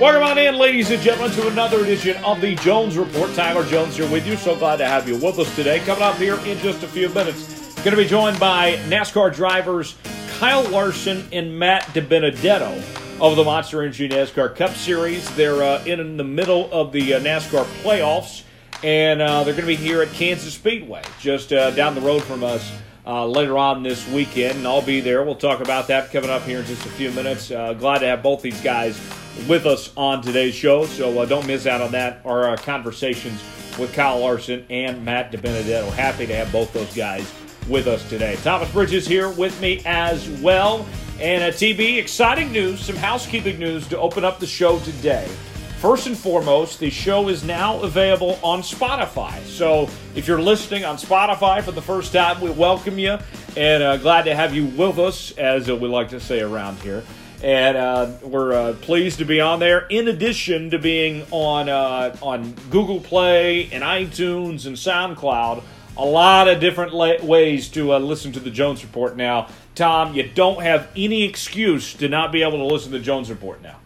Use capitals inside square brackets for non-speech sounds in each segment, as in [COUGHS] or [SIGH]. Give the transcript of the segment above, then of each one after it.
Welcome on in, ladies and gentlemen, to another edition of the Jones Report. Tyler Jones here with you. So glad to have you with us today. Coming up here in just a few minutes, going to be joined by NASCAR drivers Kyle Larson and Matt DiBenedetto of the Monster Energy NASCAR Cup Series. They're uh, in the middle of the uh, NASCAR playoffs, and uh, they're going to be here at Kansas Speedway, just uh, down the road from us. Uh, later on this weekend, and I'll be there. We'll talk about that coming up here in just a few minutes. Uh, glad to have both these guys with us on today's show, so don't miss out on that. Our conversations with Kyle Larson and Matt DiBenedetto. Happy to have both those guys with us today. Thomas Bridges here with me as well. And at TB, exciting news, some housekeeping news to open up the show today. First and foremost, the show is now available on Spotify. So if you're listening on Spotify for the first time, we welcome you and uh, glad to have you with us, as uh, we like to say around here. And uh, we're uh, pleased to be on there. In addition to being on uh, on Google Play and iTunes and SoundCloud, a lot of different la- ways to uh, listen to the Jones Report now. Tom, you don't have any excuse to not be able to listen to the Jones Report now.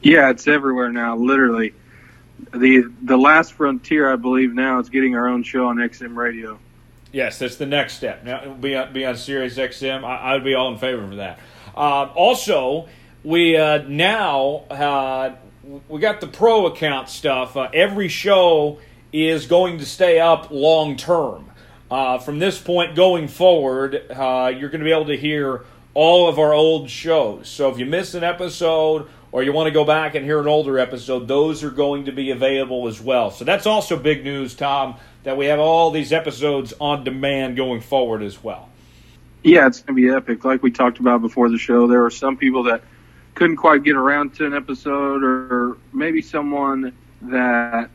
Yeah, it's everywhere now. Literally, the the last frontier, I believe, now is getting our own show on XM Radio. Yes, that's the next step. Now be on, be on Sirius XM. I, I would be all in favor of that. Uh, also, we uh, now uh, we got the pro account stuff. Uh, every show is going to stay up long term. Uh, from this point going forward, uh, you're going to be able to hear all of our old shows. So if you miss an episode or you want to go back and hear an older episode, those are going to be available as well. So that's also big news, Tom, that we have all these episodes on demand going forward as well. Yeah, it's going to be epic. Like we talked about before the show, there are some people that couldn't quite get around to an episode, or maybe someone that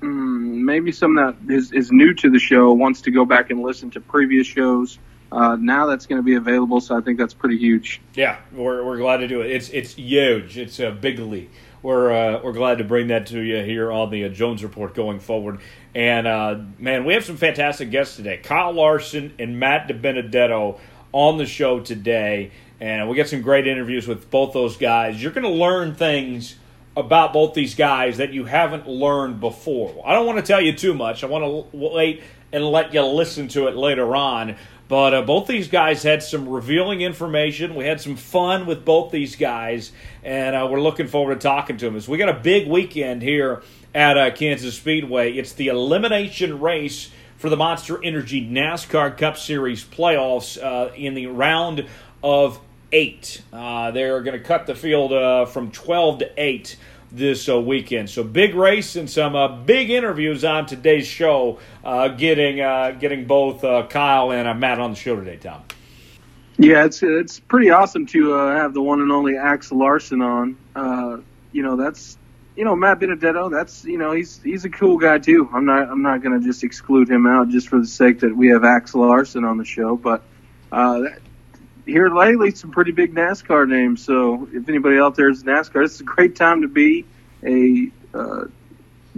mm, maybe someone that is, is new to the show wants to go back and listen to previous shows. Uh, now that's going to be available, so I think that's pretty huge. Yeah, we're, we're glad to do it. It's it's huge. It's a big league. We're uh, we're glad to bring that to you here on the uh, Jones Report going forward. And uh, man, we have some fantastic guests today. Kyle Larson and Matt DiBenedetto on the show today, and we got some great interviews with both those guys. You're going to learn things about both these guys that you haven't learned before. I don't want to tell you too much. I want to wait and let you listen to it later on. But uh, both these guys had some revealing information. We had some fun with both these guys, and uh, we're looking forward to talking to them. As we got a big weekend here at uh, Kansas Speedway. It's the elimination race for the Monster Energy NASCAR Cup Series playoffs uh, in the round of eight. Uh, they're going to cut the field uh, from 12 to 8 this uh, weekend. So big race and some uh, big interviews on today's show. Uh, getting uh, getting both uh, Kyle and uh, Matt on the show today, Tom. Yeah, it's it's pretty awesome to have the one and only Axel Larson on. you know, that's you know Matt Benedetto. That's you know he's he's a cool guy too. I'm not I'm not going to just exclude him out just for the sake that we have Axel Larson on the show, but. That, here lately some pretty big NASCAR names. So if anybody out there is NASCAR, this is a great time to be a uh,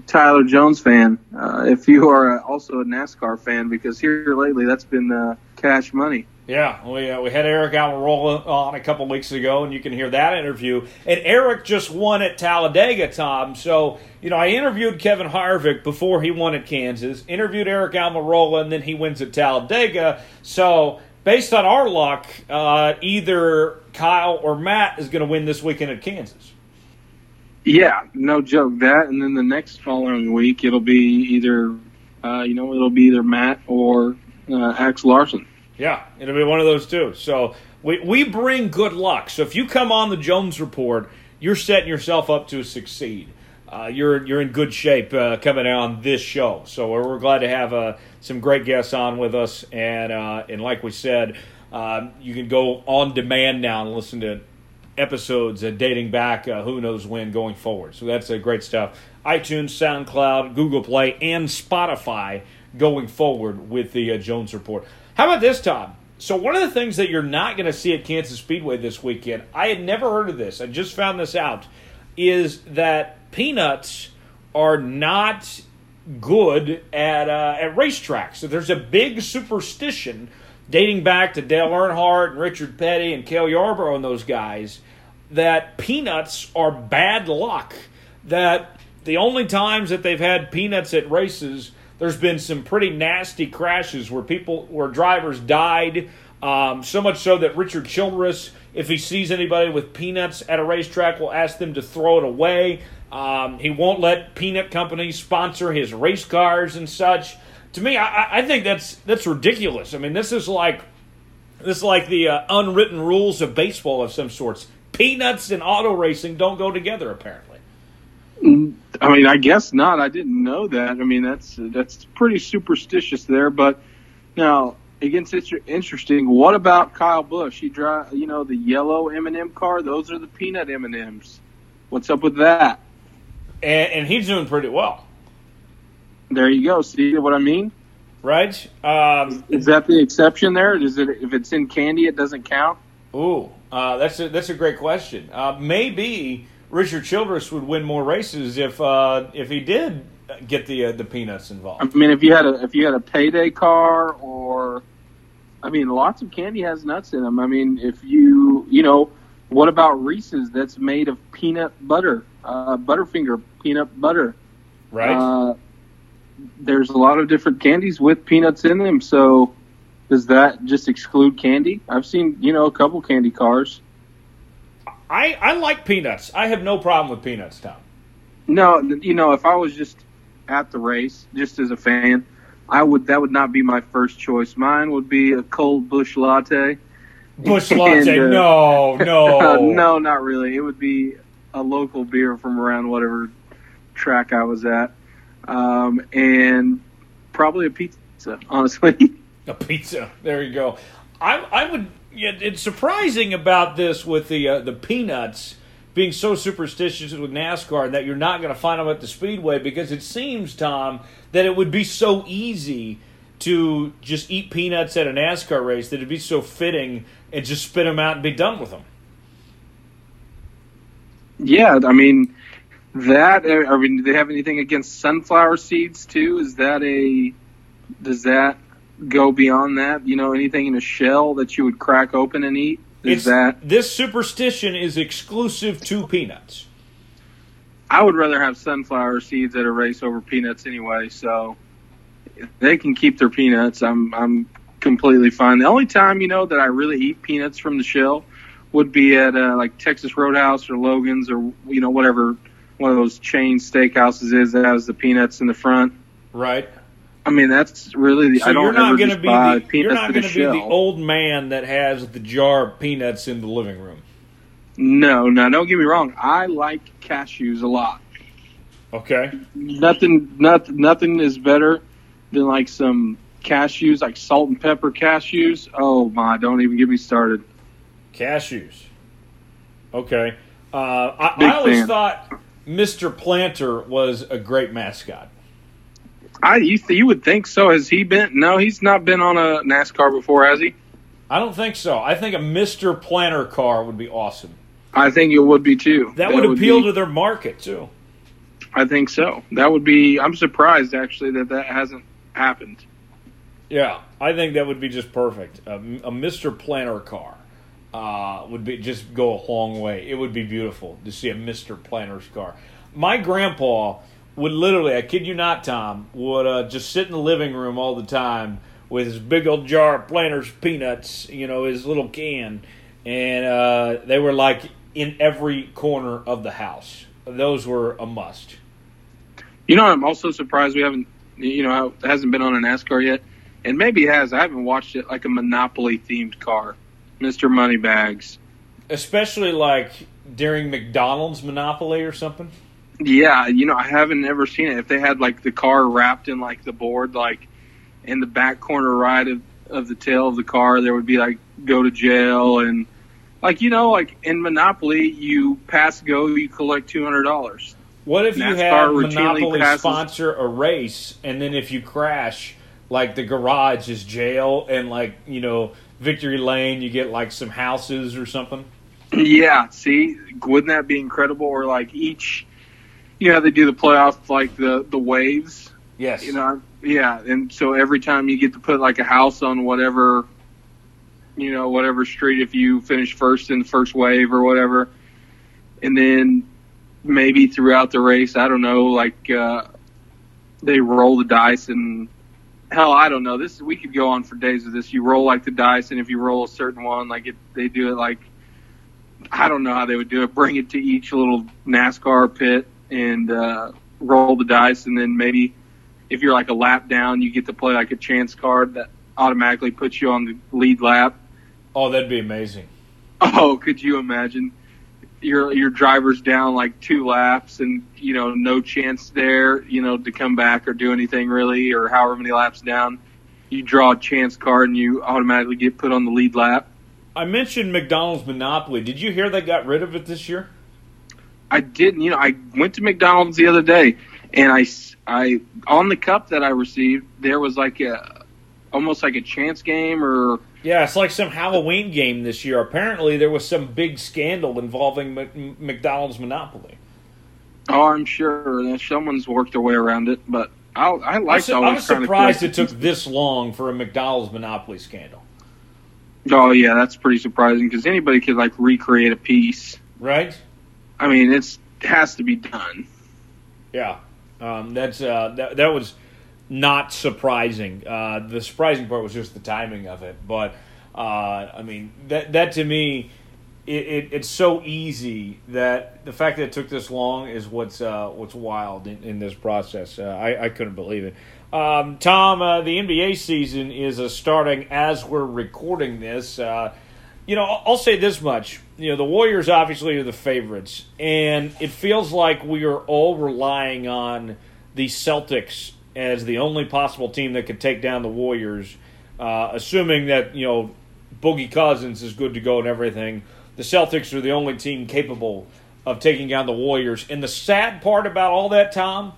Tyler Jones fan. Uh, if you are also a NASCAR fan, because here lately that's been uh, cash money. Yeah, we, uh, we had Aric Almirola on a couple weeks ago, and you can hear that interview. And Aric just won at Talladega, Tom. So, you know, I interviewed Kevin Harvick before he won at Kansas, interviewed Aric Almirola, and then he wins at Talladega. So, based on our luck, uh, either Kyle or Matt is going to win this weekend at Kansas. Yeah, no joke. That, and then the next following week, it'll be either, uh, you know, it'll be either Matt or uh, Axel Larson. Yeah, it'll be one of those two. So we, we bring good luck. So if you come on the Jones Report, you're setting yourself up to succeed. Uh, you're you're in good shape uh, coming on this show. So we're, we're glad to have uh, some great guests on with us, and uh, and like we said, um, you can go on demand now and listen to episodes uh, dating back uh, who knows when going forward. So that's great stuff. iTunes, SoundCloud, Google Play, and Spotify going forward with the Jones Report. How about this, Tom? So one of the things that you're not going to see at Kansas Speedway this weekend, I had never heard of this. I just found this out, is that peanuts are not good at uh, at racetracks. So there's a big superstition dating back to Dale Earnhardt and Richard Petty and Cale Yarborough and those guys that peanuts are bad luck. That the only times that they've had peanuts at races, there's been some pretty nasty crashes where people, where drivers died. Um, so much so that Richard Childress, if he sees anybody with peanuts at a racetrack, will ask them to throw it away. Um, he won't let peanut companies sponsor his race cars and such. To me, I, I think that's that's ridiculous. I mean, this is like this is like the uh, unwritten rules of baseball of some sorts. Peanuts and auto racing don't go together, apparently. I mean, I guess not. I didn't know that. I mean, that's that's pretty superstitious there. But now, again, it's interesting. What about Kyle Busch? He drive, you know, the yellow M&M car. Those are the peanut M&Ms. What's up with that? And, and he's doing pretty well. There you go. See what I mean? Right? Um, Is that the exception there? Is it if it's in candy, it doesn't count? Ooh, uh, that's a, that's a great question. Uh, maybe Richard Childress would win more races if uh, if he did get the uh, the peanuts involved. I mean, if you had a if you had a payday car, or I mean, lots of candy has nuts in them. I mean, if you you know, what about Reese's that's made of peanut butter, uh, Butterfinger peanut butter, right? Uh, there's a lot of different candies with peanuts in them. So does that just exclude candy? I've seen you know a couple candy cars. I I like peanuts. I have no problem with peanuts, Tom. No, you know, if I was just at the race, just as a fan, I would that would not be my first choice. Mine would be a cold Busch latte. Busch latte? [LAUGHS] And, uh, no, no, [LAUGHS] no, not really. It would be a local beer from around whatever track I was at, um, and probably a pizza. [LAUGHS] Honestly, a pizza. There you go. I I would. It's surprising about this with the uh, the peanuts being so superstitious with NASCAR that you're not going to find them at the speedway because it seems, Tom, that it would be so easy to just eat peanuts at a NASCAR race that it'd be so fitting and just spit them out and be done with them. Yeah, I mean that. I mean, do they have anything against sunflower seeds too? Is that a does that go beyond that? You know, anything in a shell that you would crack open and eat? Is It's, that this superstition is exclusive to peanuts. I would rather have sunflower seeds at a race over peanuts anyway. So they can keep their peanuts. I'm I'm completely fine. The only time you know that I really eat peanuts from the shell would be at uh, like Texas Roadhouse or Logan's or you know whatever one of those chain steakhouses is that has the peanuts in the front. Right. I mean that's really the So I don't you're not going to just be buy the, you're not in going the to be the old man that has the jar of peanuts in the living room. No, no, don't get me wrong. I like cashews a lot. Okay. nothing not, nothing is better than like some cashews like salt and pepper cashews oh my don't even get me started Cashews. Okay. Uh, I, I always fan. thought Mr. Planter was a great mascot. i you, th- you would think so has he been no he's not been on a nascar before has he I don't think so. I think a Mr. Planter car would be awesome. i think it would be too That, would appeal be- to their market too. i think so that would be i'm surprised actually that that hasn't happened Yeah, I think that would be just perfect. A, a Mr. Planter car uh, would be just go a long way. It would be beautiful to see a Mr. Planter's car. My grandpa would literally, I kid you not, Tom, would uh, just sit in the living room all the time with his big old jar of Planter's peanuts, you know, his little can, and uh, they were like in every corner of the house. Those were a must. you know i'm also surprised we haven't you know it hasn't been on a nascar yet and maybe has i haven't watched it like a monopoly themed car mr moneybags Especially like during McDonald's Monopoly or something. Yeah, you know, I haven't ever seen it. If they had like the car wrapped in like the board, like in the back corner right of, of the tail of the car, there would be like go to jail and like you know, like in Monopoly, you pass go, you collect two hundred dollars. What if you NASCAR had routinely Monopoly passes- sponsor a race, and then if you crash, like the garage is jail, and like you know Victory Lane, you get like some houses or something. Yeah, see, wouldn't that be incredible? Or like each, you know, they do the playoff like the the waves. Yes, You know, yeah, and so every time you get to put like a house on whatever, you know, whatever street, if you finish first in the first wave or whatever, and then maybe throughout the race, I don't know, like uh, they roll the dice and hell, I don't know. This we could go on for days with this. You roll like the dice, and if you roll a certain one, like it, they do it like I don't know how they would do it. Bring it to each little NASCAR pit and uh, roll the dice, and then maybe if you're like a lap down, you get to play like a chance card that automatically puts you on the lead lap. Oh, that'd be amazing. [LAUGHS] Oh, could you imagine? Your your driver's down like two laps, and you know no chance there, you know, to come back or do anything really, or however many laps down. You draw a chance card, and you automatically get put on the lead lap. I mentioned McDonald's Monopoly. Did you hear they got rid of it this year? I didn't. You know, I went to McDonald's the other day, and I, I on the cup that I received, there was like a almost like a chance game or yeah, it's like some Halloween game this year. Apparently, there was some big scandal involving M- McDonald's Monopoly. Oh, I'm sure that someone's worked their way around it, but I, I like. I was surprised it took this long for a McDonald's Monopoly scandal. Oh yeah, that's pretty surprising because anybody could like recreate a piece, right? I mean, it's it has to be done. Yeah, um, that's uh, that that was not surprising. Uh, the surprising part was just the timing of it. But uh, I mean, that that to me, it, it, it's so easy that the fact that it took this long is what's uh, what's wild in, in this process. Uh, I, I couldn't believe it. Um, Tom, uh, the NBA season is uh, starting as we're recording this. you know, I'll say this much. You know, the Warriors obviously are the favorites, and it feels like we are all relying on the Celtics as the only possible team that could take down the Warriors, uh, assuming that you know Boogie Cousins is good to go and everything. The Celtics are the only team capable of taking down the Warriors. And the sad part about all that, Tom,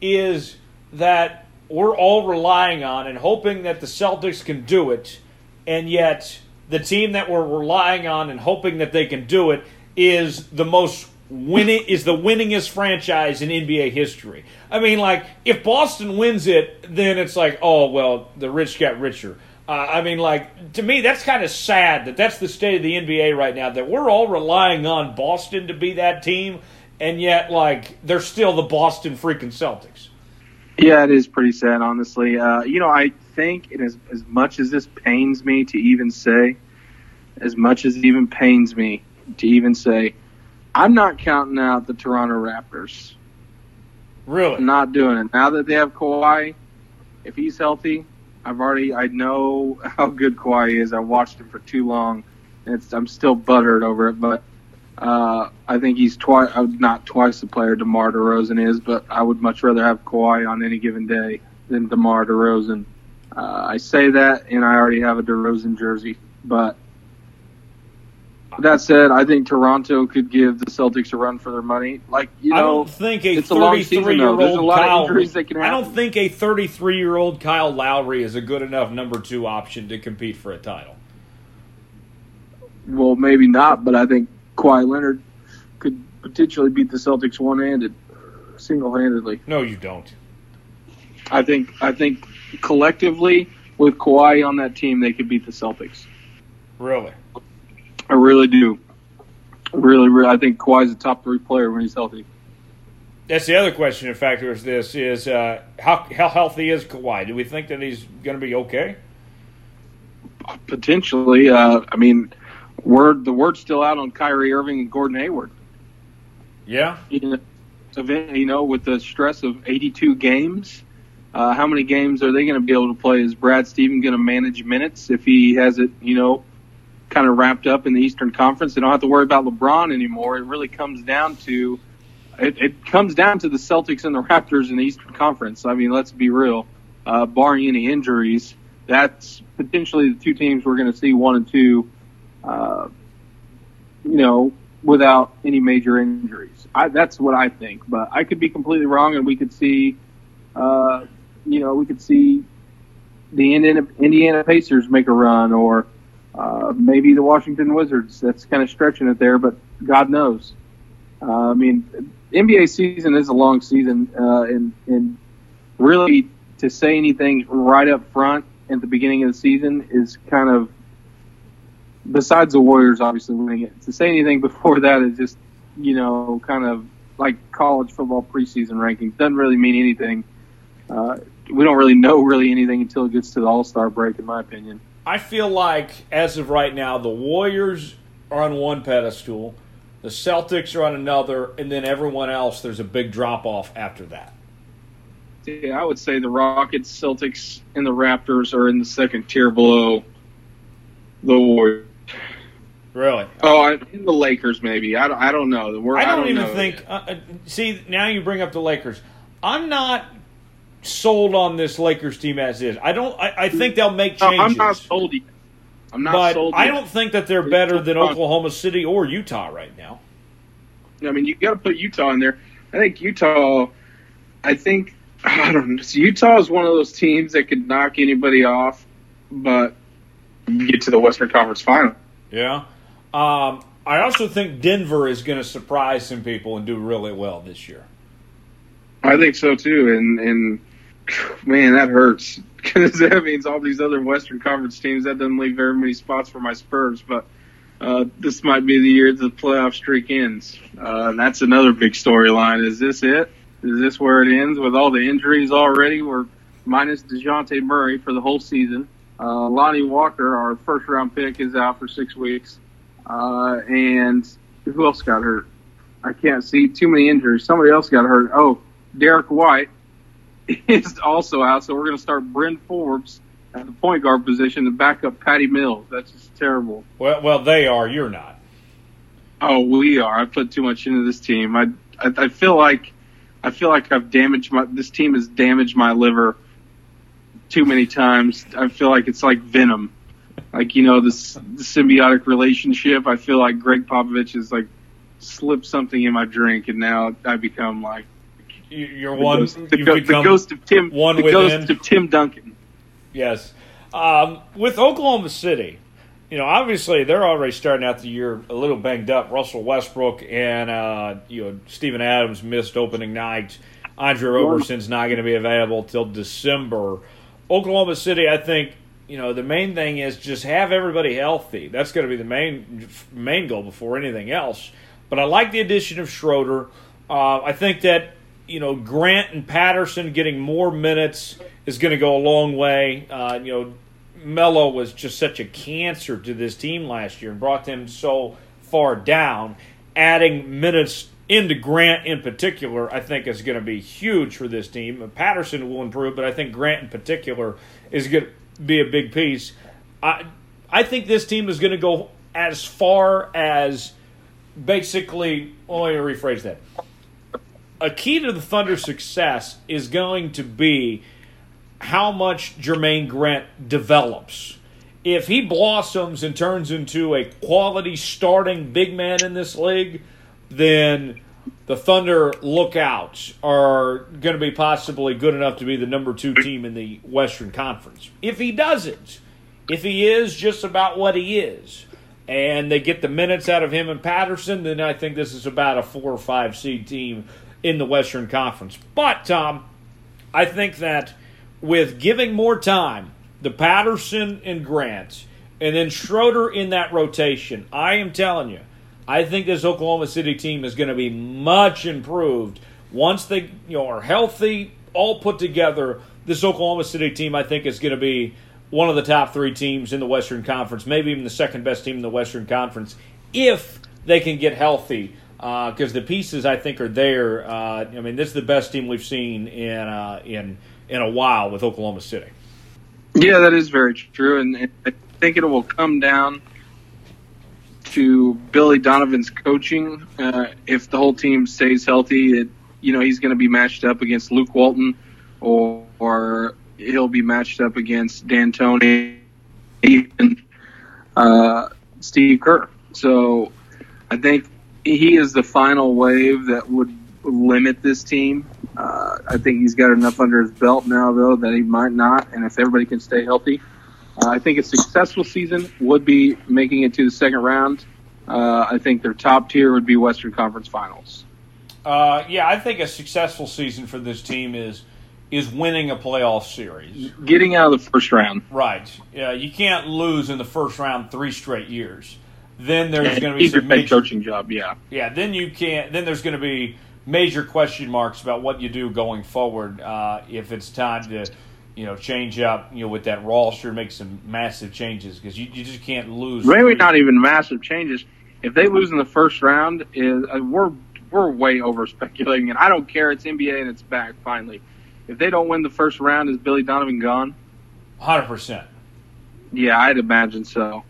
is that we're all relying on and hoping that the Celtics can do it, and yet the team that we're relying on and hoping that they can do it is the most winning is the winningest franchise in NBA history. I mean, like if Boston wins it, then it's like, oh well, the rich got richer. Uh, I mean, like to me, that's kind of sad that that's the state of the NBA right now. That we're all relying on Boston to be that team, and yet like they're still the Boston freaking Celtics. Yeah, it is pretty sad, honestly. Uh, you know, I think, as as much as this pains me to even say, as much as it even pains me to even say, I'm not counting out the Toronto Raptors. Really? Not doing it. Now that they have Kawhi, if he's healthy, I've already I know [LAUGHS] how good Kawhi is. I watched him for too long. And I'm still buttered over it, but uh, I think he's twice uh, not twice the player DeMar DeRozan is, but I would much rather have Kawhi on any given day than DeMar DeRozan. Uh, I say that, and I already have a DeRozan jersey, but that said, I think Toronto could give the Celtics a run for their money. Like you know, I don't think a 33 year old Kyle. I don't think a 33 year old Kyle Lowry is a good enough number two option to compete for a title. Well, maybe not, but I think Kawhi Leonard could potentially beat the Celtics one handed, single handedly. No, you don't. I think I think collectively with Kawhi on that team, they could beat the Celtics. Really. I really do. Really, really, I think Kawhi's a top three player when he's healthy. That's the other question. In fact, is this is uh, how how healthy is Kawhi? Do we think that he's going to be okay? Potentially. Uh, I mean, word the word's still out on Kyrie Irving and Gordon Hayward. Yeah. You know, with the stress of 82 games, uh, how many games are they going to be able to play? Is Brad Steven going to manage minutes if he has it, you know, kind of wrapped up in the Eastern Conference. They don't have to worry about LeBron anymore. It really comes down to it, it comes down to the Celtics and the Raptors in the Eastern Conference. I mean, let's be real. Uh, barring any injuries, that's potentially the two teams we're going to see one and two. Uh, you know, without any major injuries. I, that's what I think, but I could be completely wrong, and we could see, uh, you know, we could see the Indiana, Indiana Pacers make a run, or uh, maybe the Washington Wizards. That's kind of stretching it there, but God knows. Uh, I mean, NBA season is a long season, uh, and and really to say anything right up front at the beginning of the season is kind of besides the Warriors obviously winning it. To say anything before that is just you know, kind of like college football preseason rankings. Doesn't really mean anything. Uh, we don't really know really anything until it gets to the All Star break, in my opinion. I feel like as of right now, the Warriors are on one pedestal, the Celtics are on another, and then everyone else there's a big drop off after that. Yeah, I would say the Rockets, Celtics, and the Raptors are in the second tier below the Warriors. Really? Oh, in the Lakers maybe. I don't, I don't know. We're, I, don't I don't even think. Uh, uh, see, now you bring up the Lakers. I'm not sold on this Lakers team as is. I don't. I, I think they'll make changes. No, I'm not sold yet. I'm not but sold. I don't think that they're better than Oklahoma City or Utah right now. I mean, you got to put Utah in there. I think Utah. I think [SIGHS] I don't know. Utah is one of those teams that could knock anybody off, but get to the Western Conference Final. Yeah. Um, I also think Denver is going to surprise some people and do really well this year. I think so too, and and man, that hurts [LAUGHS] because that means all these other Western Conference teams that doesn't leave very many spots for my Spurs. But uh, this might be the year the playoff streak ends, uh, that's another big storyline. Is this it? Is this where it ends with all the injuries already? We're minus Dejounte Murray for the whole season. Uh, Lonnie Walker, our first round pick, is out for six weeks. Uh, and who else got hurt? I can't see too many injuries. Somebody else got hurt. Oh, Derrick White is also out. So we're going to start Bryn Forbes at the point guard position to back up Patty Mills. That's just terrible. Well, well, they are. You're not. Oh, we are. I put too much into this team. I, I, I feel like, I feel like I've damaged my. This team has damaged my liver too many times. I feel like it's like venom like you know this the symbiotic relationship. I feel like Gregg Popovich has like slipped something in my drink, and now I become like you're one. Ghost, the, go, the, ghost of Tim. One the within. ghost of Tim Duncan. Yes, um, with Oklahoma City, you know, obviously they're already starting out the year a little banged up. Russell Westbrook and uh, you know Steven Adams missed opening night. Andre Roberson's not going to be available till December. Oklahoma City, I think, you know, the main thing is just have everybody healthy. That's going to be the main main goal before anything else. But I like the addition of Schroeder. Uh, I think that you know Grant and Patterson getting more minutes is going to go a long way. Uh, you know, Melo was just such a cancer to this team last year and brought them so far down. Adding minutes into Grant in particular, I think is going to be huge for this team. Patterson will improve, but I think Grant in particular is going to be a big piece. I I think this team is going to go as far as basically. Well, let me rephrase that. A key to the Thunder's success is going to be how much Jerami Grant develops. If he blossoms and turns into a quality starting big man in this league, then the Thunder lookouts are going to be possibly good enough to be the number two team in the Western Conference. If he doesn't, if he is just about what he is, and they get the minutes out of him and Patterson, then I think this is about a four or five seed team in the Western Conference. But, Tom, I think that with giving more time, the Patterson and Grant, and then Schroeder in that rotation, I am telling you, I think this Oklahoma City team is going to be much improved once they you know are healthy, all put together. This Oklahoma City team, I think, is going to be one of the top three teams in the Western Conference, maybe even the second best team in the Western Conference, if they can get healthy. Because uh, the pieces, I think, are there. Uh, I mean, this is the best team we've seen in uh, in in a while with Oklahoma City. Yeah, that is very true, and I think it will come down to Billy Donovan's coaching. Uh, if the whole team stays healthy, it, you know he's going to be matched up against Luke Walton, or, or he'll be matched up against D'Antoni and uh, Steve Kerr. So I think he is the final wave that would limit this team. Uh, I think he's got enough under his belt now, though, that he might not. And if everybody can stay healthy, uh, I think a successful season would be making it to the second round. Uh, I think their top tier would be Western Conference Finals. Uh, yeah, I think a successful season for this team is is winning a playoff series, getting out of the first round. Right. Yeah, you can't lose in the first round three straight years. Then there's going to be some major, coaching job. Yeah. yeah. Then you can't. Then there's going to be major question marks about what you do going forward uh, if it's time to, you know, change up, you know, with that roster, make some massive changes because you, you just can't lose. Maybe not even massive changes. If they lose in the first round, is uh, we're we're way over speculating, and I don't care. It's NBA and it's back finally. If they don't win the first round, is Billy Donovan gone? hundred percent. Yeah, I'd imagine so.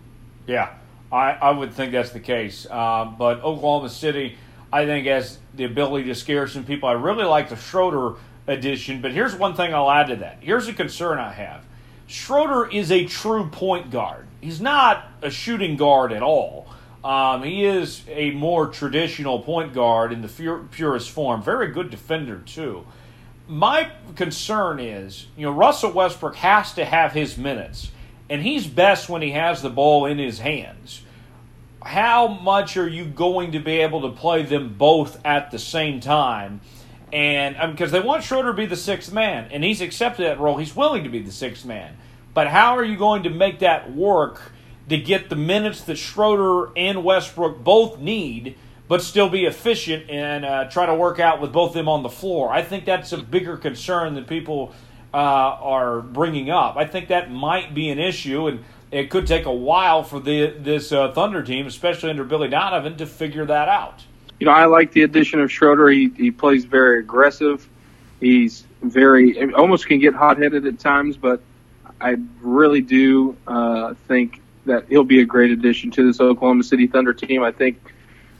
Yeah, I, I would think that's the case. Uh, but Oklahoma City, I think, has the ability to scare some people. I really like the Schroeder addition, but here's one thing I'll add to that. Here's a concern I have. Schroeder is a true point guard. He's not a shooting guard at all. Um, he is a more traditional point guard in the pure, purest form. Very good defender, too. My concern is, you know, Russell Westbrook has to have his minutes, and he's best when he has the ball in his hands. How much are you going to be able to play them both at the same time? And because they want Schroeder to be the sixth man, and he's accepted that role, he's willing to be the sixth man. But how are you going to make that work to get the minutes that Schroeder and Westbrook both need, but still be efficient and uh, try to work out with both of them on the floor? I think that's a bigger concern than people uh, are bringing up. I think that might be an issue, and it could take a while for the this uh, Thunder team, especially under Billy Donovan, to figure that out. You know, I like the addition of Schroeder. He he plays very aggressive. He's very almost can get hot headed at times, but I really do uh, think that he'll be a great addition to this Oklahoma City Thunder team. I think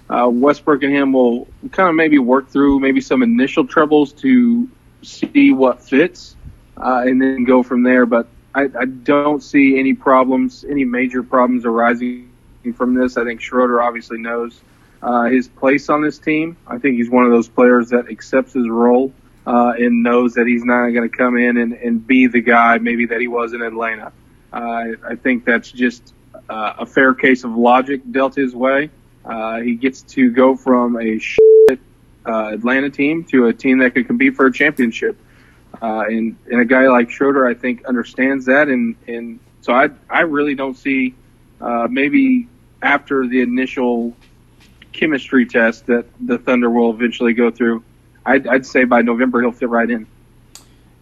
uh, Westbrook and him will kind of maybe work through maybe some initial troubles to see what fits, uh, and then go from there. But I, I don't see any problems, any major problems arising from this. I think Schroeder obviously knows uh, his place on this team. I think he's one of those players that accepts his role uh, and knows that he's not going to come in and, and be the guy maybe that he was in Atlanta. Uh, I, I think that's just uh, a fair case of logic dealt his way. Uh, he gets to go from a shit, Atlanta team to a team that could compete for a championship. Uh, and, and a guy like Schroeder, I think, understands that. And, and so I, I really don't see uh, maybe after the initial chemistry test that the Thunder will eventually go through. I'd, I'd say by November he'll fit right in.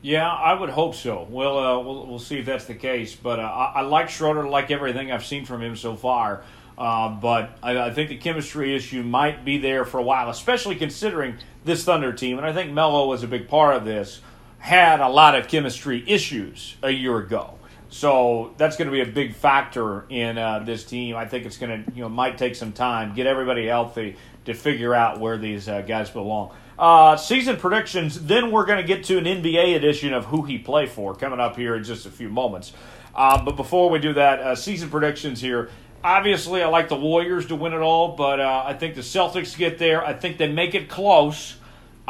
Yeah, I would hope so. We'll uh, we'll, we'll see if that's the case. But uh, I, I like Schroeder, like everything I've seen from him so far. Uh, but I, I think the chemistry issue might be there for a while, especially considering this Thunder team. And I think Melo was a big part of this. Had a lot of chemistry issues a year ago, so that's going to be a big factor in uh, this team. I think it's going to you know might take some time get everybody healthy to figure out where these uh, guys belong. Uh, season predictions. Then we're going to get to an NBA edition of who he play for coming up here in just a few moments. Uh, but before we do that, uh, season predictions here. Obviously, I like the Warriors to win it all, but uh, I think the Celtics get there. I think they make it close.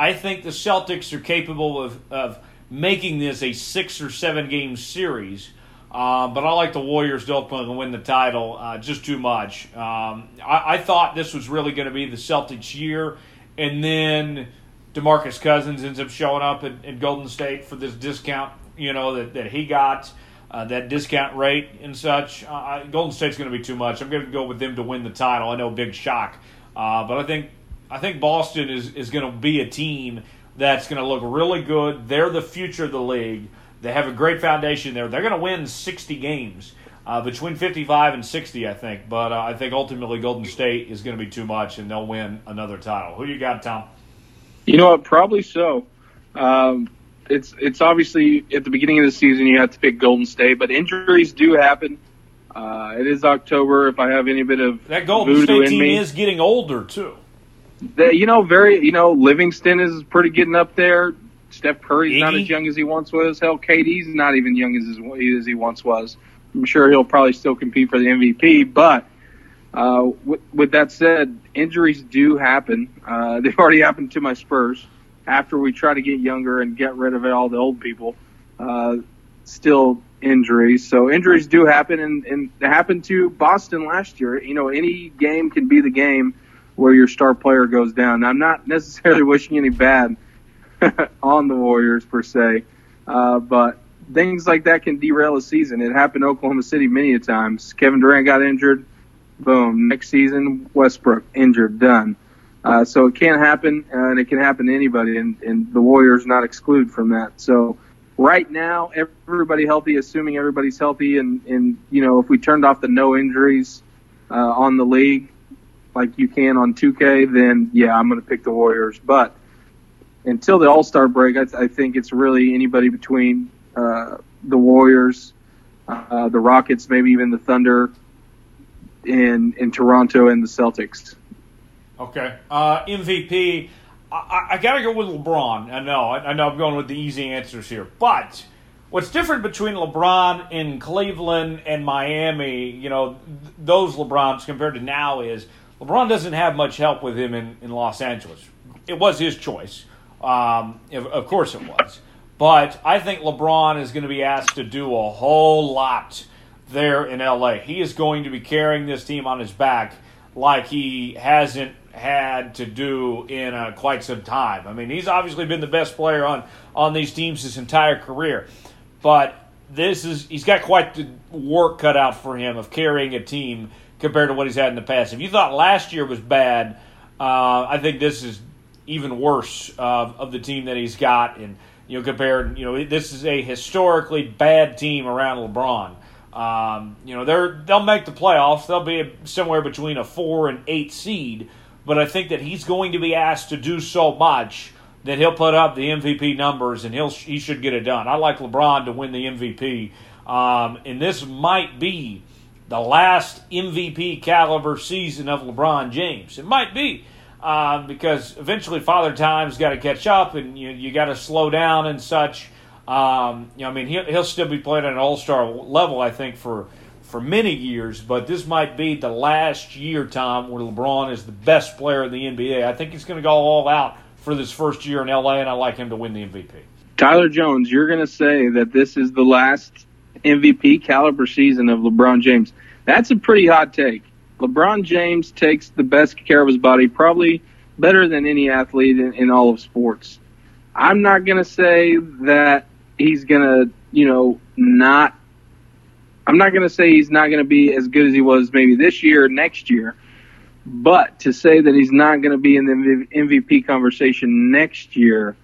I think the Celtics are capable of, of making this a six or seven game series. Uh, but I like the Warriors to ultimately win the title uh, just too much. Um, I, I thought this was really going to be the Celtics' year, and then DeMarcus Cousins ends up showing up in, at Golden State for this discount, you know, that, that he got, uh, that discount rate and such. Uh, Golden State's going to be too much. I'm going to go with them to win the title. I know, big shock, uh, but I think I think Boston is is going to be a team that's going to look really good. They're the future of the league. They have a great foundation there. They're going to win 60 games. Uh, between 55 and 60, I think. But uh, I think ultimately Golden State is going to be too much, and they'll win another title. Who you got, Tom? You know what? Probably so. Um, it's it's obviously at the beginning of the season you have to pick Golden State, but injuries do happen. Uh, it is October. If I have any bit of That Golden State team me, is getting older too. The, you know, very you know, Livingston is pretty getting up there. Steph Curry's not as young as he once was. Hell, KD's not even young as as he once was. I'm sure he'll probably still compete for the MVP, but uh, with, with that said, injuries do happen. Uh, [LAUGHS] they've already happened to my Spurs. After we try to get younger and get rid of all the old people, uh, still injuries. So injuries do happen, and, and it happened to Boston last year. You know, any game can be the game where your star player goes down. Now, I'm not necessarily [LAUGHS] wishing any bad [LAUGHS] on the Warriors per se, uh, but things like that can derail a season. It happened in Oklahoma City many a times. Kevin Durant got injured. boom, next season Westbrook injured, done. Uh, so it can happen, and it can happen to anybody, and, and the Warriors not exclude from that. So right now, everybody healthy, assuming everybody's healthy, and, and you know if we turned off the no injuries uh, on the league, like you can on 2K, then yeah, I'm going to pick the Warriors. But until the All Star break, I, th- I, think it's really anybody between uh, the Warriors, uh, the Rockets, maybe even the Thunder, in in Toronto and the Celtics. Okay. Uh, MVP. I, I got to go with LeBron. I know. I, know I'm going with the easy answers here. But what's different between LeBron in Cleveland and Miami, you know, th- those LeBrons compared to now is LeBron doesn't have much help with him in, in Los Angeles. It was his choice. Um, of, course it was. But I think LeBron is going to be asked to do a whole lot there in LA. He is going to be carrying this team on his back like he hasn't had to do in uh, quite some time. I mean, he's obviously been the best player on on these teams his entire career, but this is he's got quite the work cut out for him of carrying a team compared to what he's had in the past. If you thought last year was bad, uh, I think this is even worse uh, of the team that he's got, and you know, compared, you know, this is a historically bad team around LeBron. Um, you know, they're they'll make the playoffs. They'll be somewhere between a four and eight seed but I think that he's going to be asked to do so much that he'll put up the MVP numbers and he'll he should get it done. I like LeBron to win the MVP, um, and this might be the last MVP caliber season of LeBron James. It might be. Uh, because eventually Father Time's got to catch up, and you you got to slow down and such. Um, you know, I mean, he'll, he'll still be playing at an All Star level, I think, for for many years, but this might be the last year, Tom, where LeBron is the best player in the NBA. I think he's going to go all out for this first year in LA, and I like him to win the MVP. Tyler Jones, you're going to say that this is the last MVP caliber season of LeBron James. That's a pretty hot take. LeBron James takes the best care of his body, probably better than any athlete in, in all of sports. I'm not going to say that he's going to, you know, not I'm not going to say he's not going to be as good as he was maybe this year or next year, but to say that he's not going to be in the MVP conversation next year,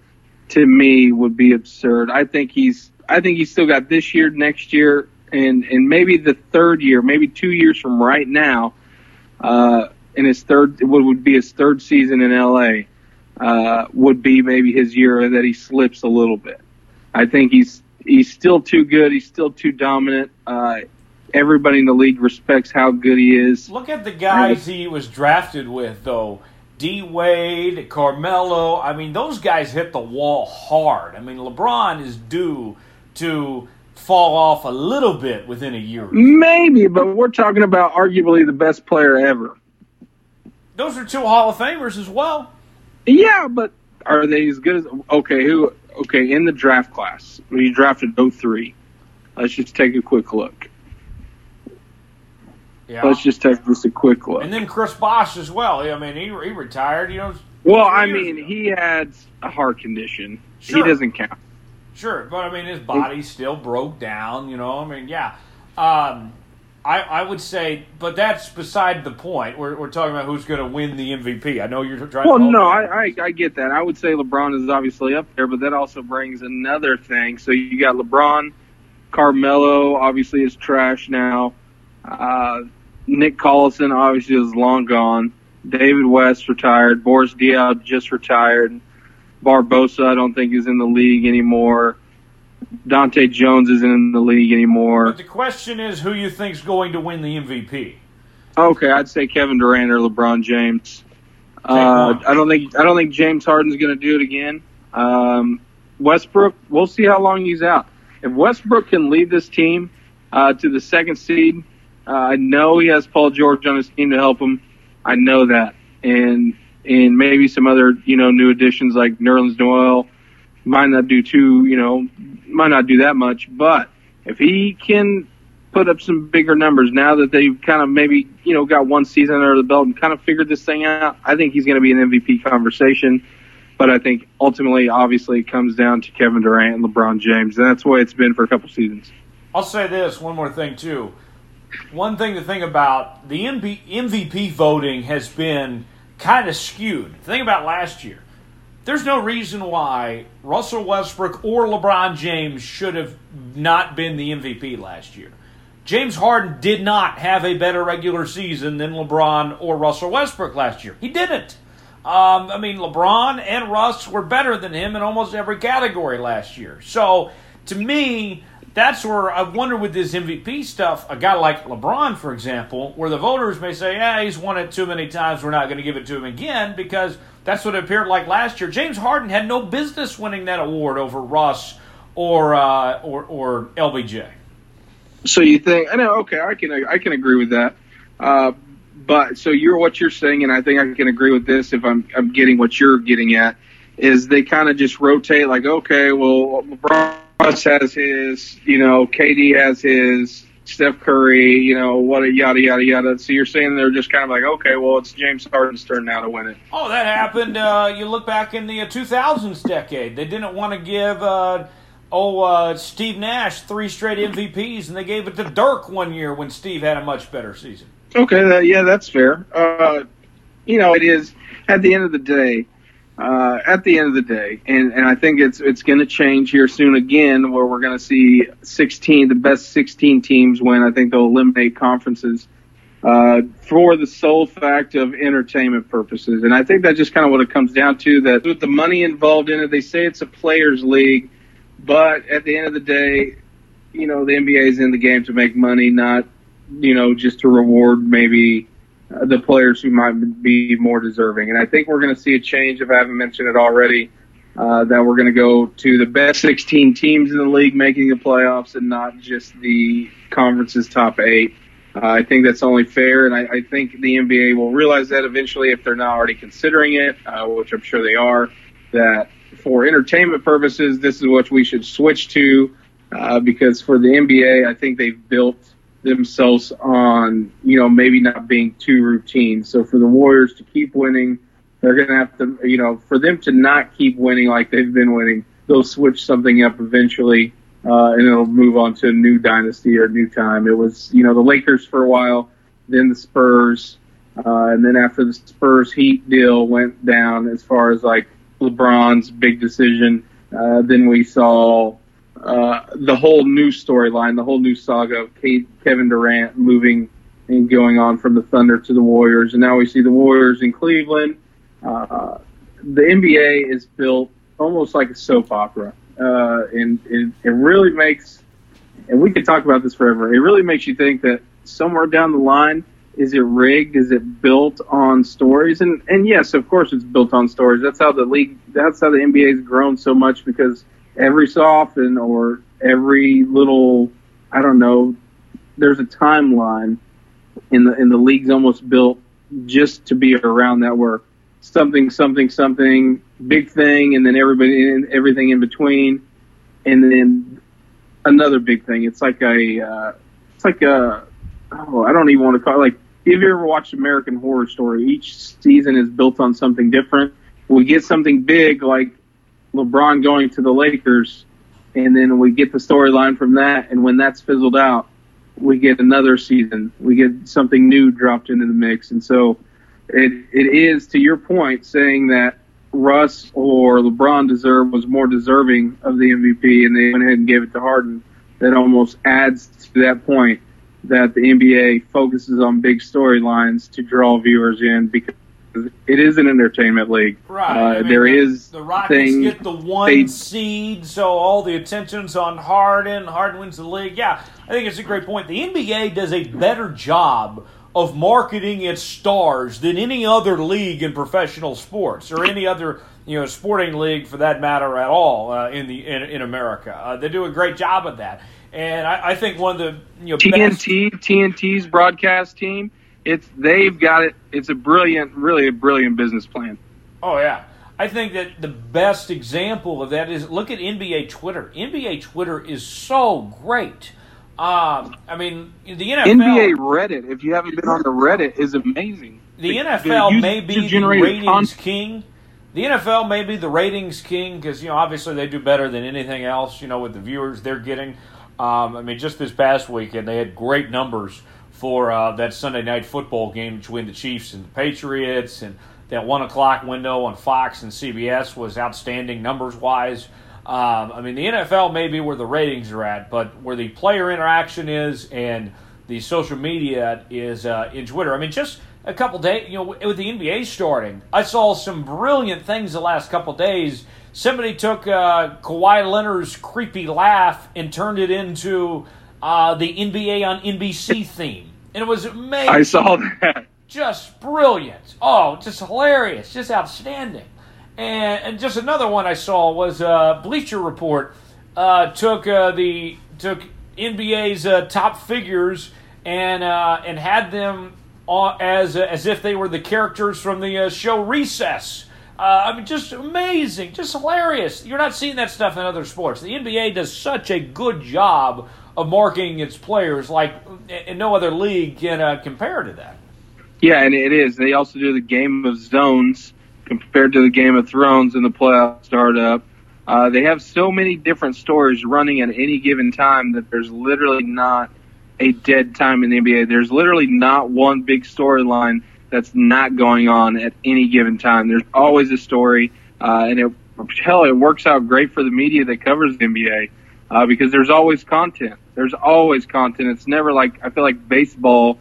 to me, would be absurd. I think he's, I think he's still got this year, next year, and and maybe the third year, maybe two years from right now, uh, in his third, what would be his third season in LA, uh, would be maybe his year that he slips a little bit. I think he's he's still too good. He's still too dominant. Uh, everybody in the league respects how good he is. Look at the guys he was drafted with, though. D Wade, Carmelo. I mean, those guys hit the wall hard. I mean, LeBron is due to fall off a little bit within a year. Maybe, but we're talking about arguably the best player ever. Those are two Hall of Famers as well. Yeah, but are they as good as okay? Who okay, in the draft class, when you drafted 03, let's just take a quick look. Yeah. Let's just take just a quick look. And then Chris Bosh as well. I mean, he, he retired, you know. Well, I mean, ago. he had a heart condition. Sure. He doesn't count. Sure, but I mean, his body still broke down, you know. I mean, yeah. Um, I, I would say, but that's beside the point. We're, we're talking about who's going to win the MVP. I know you're trying. To. Well, no, I, I, I get that. I would say LeBron is obviously up there, but that also brings another thing. So you got LeBron, Carmelo, obviously is trash now. Uh, Nick Collison obviously is long gone. David West retired. Boris Diaw just retired. Barbosa, I don't think is in the league anymore. Dahntay Jones isn't in the league anymore. But the question is, who you think's going to win the MVP? Okay, I'd say Kevin Durant or LeBron James. Uh, I don't think I don't think James Harden's going to do it again. Um, Westbrook, we'll see how long he's out. If Westbrook can lead this team uh, to the second seed, uh, I know he has Paul George on his team to help him. I know that, and and maybe some other you know new additions like Nerlens Noel might not do too you know might not do that much, but if he can put up some bigger numbers now that they've kind of maybe you know got one season under the belt and kind of figured this thing out, I think he's going to be an MVP conversation. But I think ultimately, obviously, it comes down to Kevin Durant and LeBron James, and that's way it's been for a couple seasons. I'll say this one more thing too. one thing to think about the MVP voting has been kind of skewed. Think about last year. There's no reason why Russell Westbrook or LeBron James should have not been the MVP last year. James Harden did not have a better regular season than LeBron or Russell Westbrook last year. He didn't. Um, I mean, LeBron and Russ were better than him in almost every category last year. So, to me, that's where I wonder with this MVP stuff, a guy like LeBron, for example, where the voters may say, yeah, he's won it too many times, we're not going to give it to him again, because that's what it appeared like last year. James Harden had no business winning that award over Russ or uh, or, or LBJ. So you think? I know. Okay, I can I can agree with that. Uh, but so you're what you're saying, and I think I can agree with this if I'm I'm getting what you're getting at. Is they kind of just rotate like, okay, well, LeBron has his, you know, KD has his, Steph Curry, you know, what a yada yada yada. So you're saying they're just kind of like, okay, well, it's James Harden's turn now to win it. Oh, that happened. Uh, you look back in the 2000s uh, decade. They didn't want to give. Uh, oh, uh, Steve Nash three straight MVPs, and they gave it to Dirk one year when Steve had a much better season. Okay, that, yeah, that's fair. Uh, you know, it is at the end of the day. Uh, at the end of the day, and, and I think it's it's going to change here soon again, where we're going to see 16, the best 16 teams win. I think they'll eliminate conferences uh, for the sole fact of entertainment purposes, and I think that's just kind of what it comes down to. That with the money involved in it, they say it's a players' league, but at the end of the day, you know the NBA is in the game to make money, not you know just to reward maybe the players who might be more deserving. And I think we're going to see a change, if I haven't mentioned it already, uh, that we're going to go to the best 16 teams in the league making the playoffs and not just the conference's top eight. Uh, I think that's only fair, and I, I think the NBA will realize that eventually if they're not already considering it, uh, which I'm sure they are, that for entertainment purposes, this is what we should switch to. Uh, because for the NBA, I think they've built themselves on, you know, maybe not being too routine. So for the Warriors to keep winning, they're going to have to, you know, for them to not keep winning like they've been winning, they'll switch something up eventually, uh, and it'll move on to a new dynasty or a new time. It was, you know, the Lakers for a while, then the Spurs, uh, and then after the Spurs Heat deal went down as far as like LeBron's big decision, uh, then we saw uh, the whole new storyline, the whole new saga of Kevin Durant moving and going on from the Thunder to the Warriors, and now we see the Warriors in Cleveland. Uh, the NBA is built almost like a soap opera, uh, and it, it really makes, and we could talk about this forever. It really makes you think that somewhere down the line, is it rigged? Is it built on stories? And and yes, of course, it's built on stories. That's how the league. That's how the NBA has grown so much because every so often or every little, I don't know, there's a timeline in the in the league's almost built just to be around that where something something something big thing and then everybody and everything in between and then another big thing. It's like a uh, it's like a oh I don't even want to call it like if you ever watched American Horror Story each season is built on something different. We get something big like LeBron going to the Lakers, and then we get the storyline from that. And when that's fizzled out, we get another season. We get something new dropped into the mix. And so it it is to your point saying that Russ or LeBron deserve was more deserving of the MVP, and they went ahead and gave it to Harden. That almost adds to that point that the NBA focuses on big storylines to draw viewers in because it is an entertainment league. Right. Uh, I mean, there the, is the Rockets get the one they, seed, so all the attention's on Harden. Harden wins the league. Yeah, I think it's a great point. The NBA does a better job of marketing its stars than any other league in professional sports or any other you know sporting league for that matter at all uh, in the in, in America. Uh, they do a great job of that, and I, I think one of the you know TNT best, TNT's broadcast team it's they've got it. It's a brilliant, really a brilliant business plan. Oh yeah. I think that the best example of that is look at NBA Twitter. NBA Twitter is so great. Um, I mean, the NFL NBA Reddit. If you haven't been on the Reddit, is amazing. The NFL may be the ratings content. king. The NFL may be the ratings king because you know obviously they do better than anything else. You know with the viewers they're getting. Um, I mean, just this past weekend they had great numbers for uh, that Sunday night football game between the Chiefs and the Patriots, and that one o'clock window on Fox and CBS was outstanding numbers wise. Um, I mean, the NFL may be where the ratings are at, but where the player interaction is and the social media is uh, in Twitter. I mean, just a couple days, you know, with the NBA starting, I saw some brilliant things the last couple days. Somebody took uh, Kawhi Leonard's creepy laugh and turned it into uh, the NBA on NBC theme, and it was amazing. I saw that. Just brilliant. Oh, just hilarious. Just outstanding. And, and just another one I saw was uh, Bleacher Report uh, took uh, the took NBA's uh, top figures and uh, and had them as as if they were the characters from the uh, show Recess. I mean, just amazing, just hilarious. You're not seeing that stuff in other sports. The NBA does such a good job of marketing its players, like in no other league can compare to that. Yeah, and it is. They also do the game of zones compared to the Game of Thrones and the playoff startup. Uh, they have so many different stories running at any given time that there's literally not a dead time in the NBA. There's literally not one big storyline that's not going on at any given time. There's always a story, uh, and it hell, it works out great for the media that covers the NBA uh, because there's always content. There's always content. It's never like I feel like baseball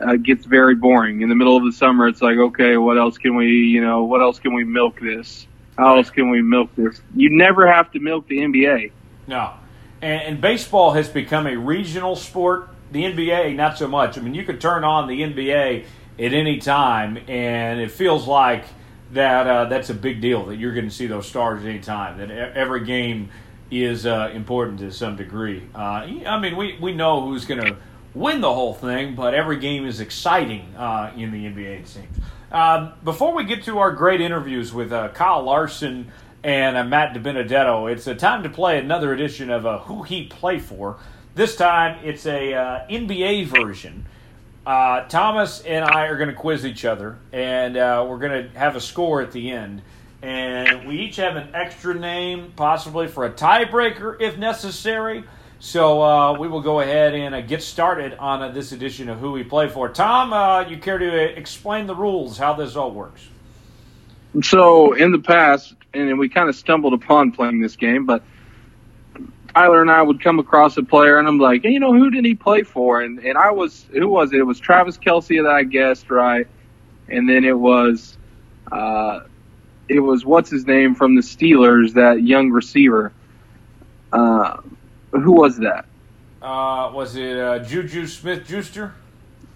uh, gets very boring. In the middle of the summer, it's like, okay, what else can we, you know, what else can we milk this? How else can we milk this? You never have to milk the NBA. No. And, and baseball has become a regional sport. The NBA, not so much. I mean, you could turn on the NBA at any time, and it feels like that uh, that's a big deal that you're going to see those stars at any time. That every game is uh, important to some degree. Uh, I mean, we, we know who's going to win the whole thing, but every game is exciting uh, in the NBA, it seems. Um, before we get to our great interviews with uh, Kyle Larson and uh, Matt DiBenedetto, it's a time to play another edition of uh, Who He Play For. This time, it's a NBA version. Thomas and I are going to quiz each other, and we're going to have a score at the end. And we each have an extra name, possibly for a tiebreaker if necessary. So uh, we will go ahead and uh, get started on uh, this edition of Who We Play For. Tom, uh, you care to uh, explain the rules, how this all works? So in the past, and we kind of stumbled upon playing this game, but Tyler and I would come across a player, and I'm like, hey, you know, who did he play for? And and I was, who was it? It was Travis Kelce that I guessed right, and then it was, uh, it was what's his name from the Steelers, that young receiver. Uh, who was that? Uh, was it uh, Juju Smith Schuster?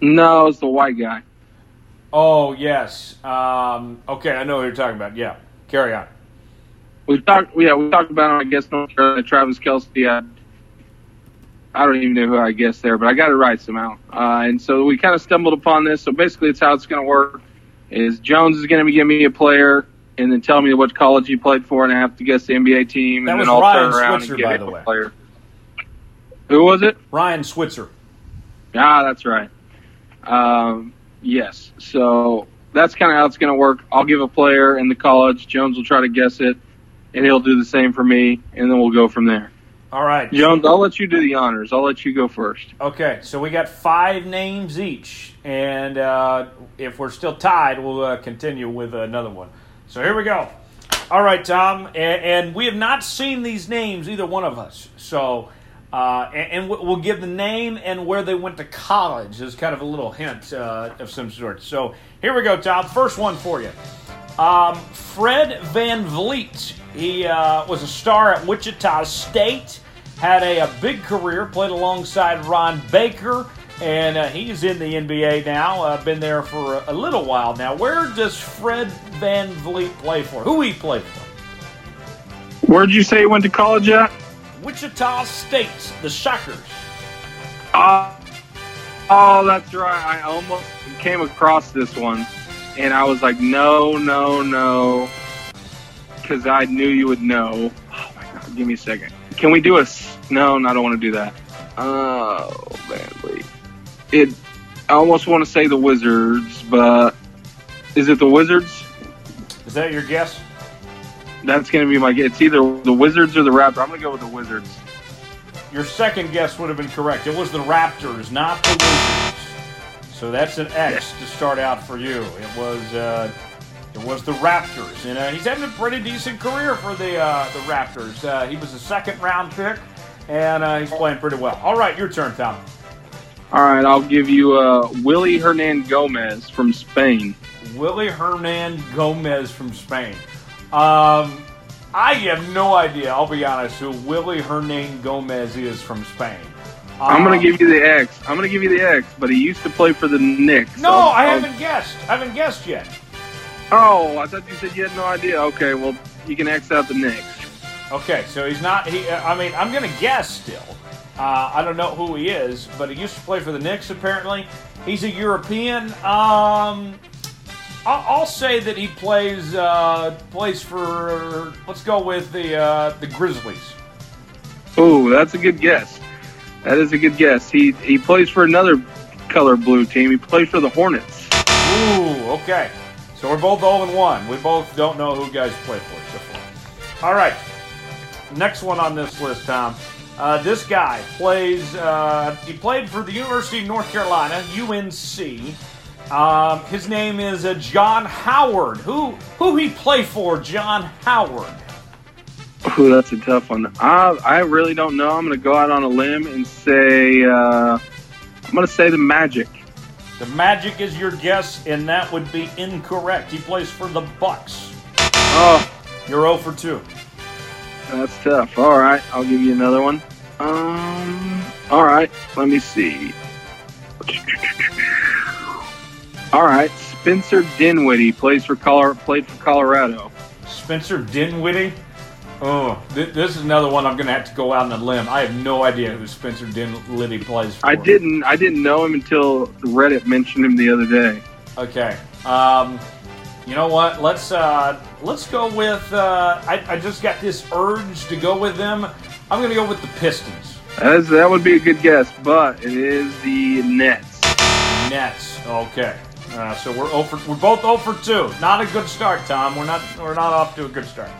No, it's the white guy. Oh yes. Um, okay, I know what you're talking about. Yeah, carry on. We talked. Yeah, we talked about him. I guess North Carolina, Travis Kelce. I, I don't even know who I guessed there, but I got it right somehow. Uh, and so we kind of stumbled upon this. So basically, it's how it's going to work. Is Jones is going to be giving me a player and then tell me what college you played for, and I have to guess the NBA team, that and then I'll Ryan turn around Switzer, and give by the a way. player. Who was it? Ryan Switzer. Ah, that's right. Um, yes. So that's kind of how it's going to work. I'll give a player in the college. Jones will try to guess it, and he'll do the same for me, and then we'll go from there. All right. Jones, I'll let you do the honors. I'll let you go first. Okay, so we got five names each, and uh, if we're still tied, we'll uh, continue with another one. So here we go. All right, Tom, and, and we have not seen these names, either one of us. So, uh, and, and we'll give the name and where they went to college as kind of a little hint uh, of some sort. So here we go, Tom. First one for you. Um, Fred VanVleet. He uh, was a star at Wichita State, had a, a big career, played alongside Ron Baker, and uh, he's in the NBA now. Uh, been there for a, a, little while now. Where does Fred VanVleet play for? Who he play for? Where'd you say he went to college at? Wichita State, the Shockers. Uh, oh, that's right. I almost came across this one, and I was like, no, no, no, because I knew you would know. Oh my god, give me a second. Can we do a? No, no I don't want to do that. Oh, badly. It. I almost want to say the Wizards, but is it the Wizards? Is that your guess? That's going to be my guess. It's either the Wizards or the Raptors. I'm going to go with the Wizards. Your second guess would have been correct. It was the Raptors, not the Wizards. So that's an X to start out for you. It was uh, it was the Raptors, and uh, he's having a pretty decent career for the uh, the Raptors. Uh, he was a second round pick, and uh, he's playing pretty well. All right, your turn, Tom. All right, I'll give you uh, Willy Hernangomez from Spain. Willie Hernan Gomez from Spain. Um, I have no idea. I'll be honest. Who Willy Hernangomez is from Spain? I'm gonna Um, give you the X. I'm gonna give you the X, but he used to play for the Knicks. No, I'll- I I'll- haven't guessed. I haven't guessed yet. Oh, I thought you said you had no idea. Okay, well you can X out the Knicks. Okay, so he's not. He. uh, I mean, I'm gonna guess still. Uh, I don't know who he is, but he used to play for the Knicks. Apparently, he's a European. Um, I'll, I'll say that he plays uh, plays for. Let's go with the uh, the Grizzlies. Oh, that's a good guess. That is a good guess. He he plays for another color blue team. He plays for the Hornets. Ooh, okay. So we're both 0 and 1. We both don't know who guys play for so far. All right. Next one on this list, Tom. Uh, this guy plays. Uh, he played for the University of North Carolina, UNC. Um, his name is uh, John Howard. Who who he play for? John Howard. Ooh, that's a tough one. I I really don't know. I'm gonna go out on a limb and say uh, I'm gonna say the Magic. The Magic is your guess, and that would be incorrect. He plays for the Bucks. Oh, You're 0 for 2. that's tough. All right, I'll give you another one. Um, all right, let me see. [LAUGHS] All right, Spencer Dinwiddie plays for Color played for Colorado. Spencer Dinwiddie. Oh, th- this is another one I'm going to have to go out on a limb. I have no idea who Spencer Dinwiddie plays for. I didn't I didn't know him until Reddit mentioned him the other day. Okay. Um, you know what? Let's uh, let's go with. Uh, I, I just got this urge to go with them. I'm going to go with the Pistons. That, would be a good guess, but it is the Nets. Nets. Okay. Uh, so we're 0 for, we're both 0 for 2. Not a good start, Tom. We're not we're not off to a good start.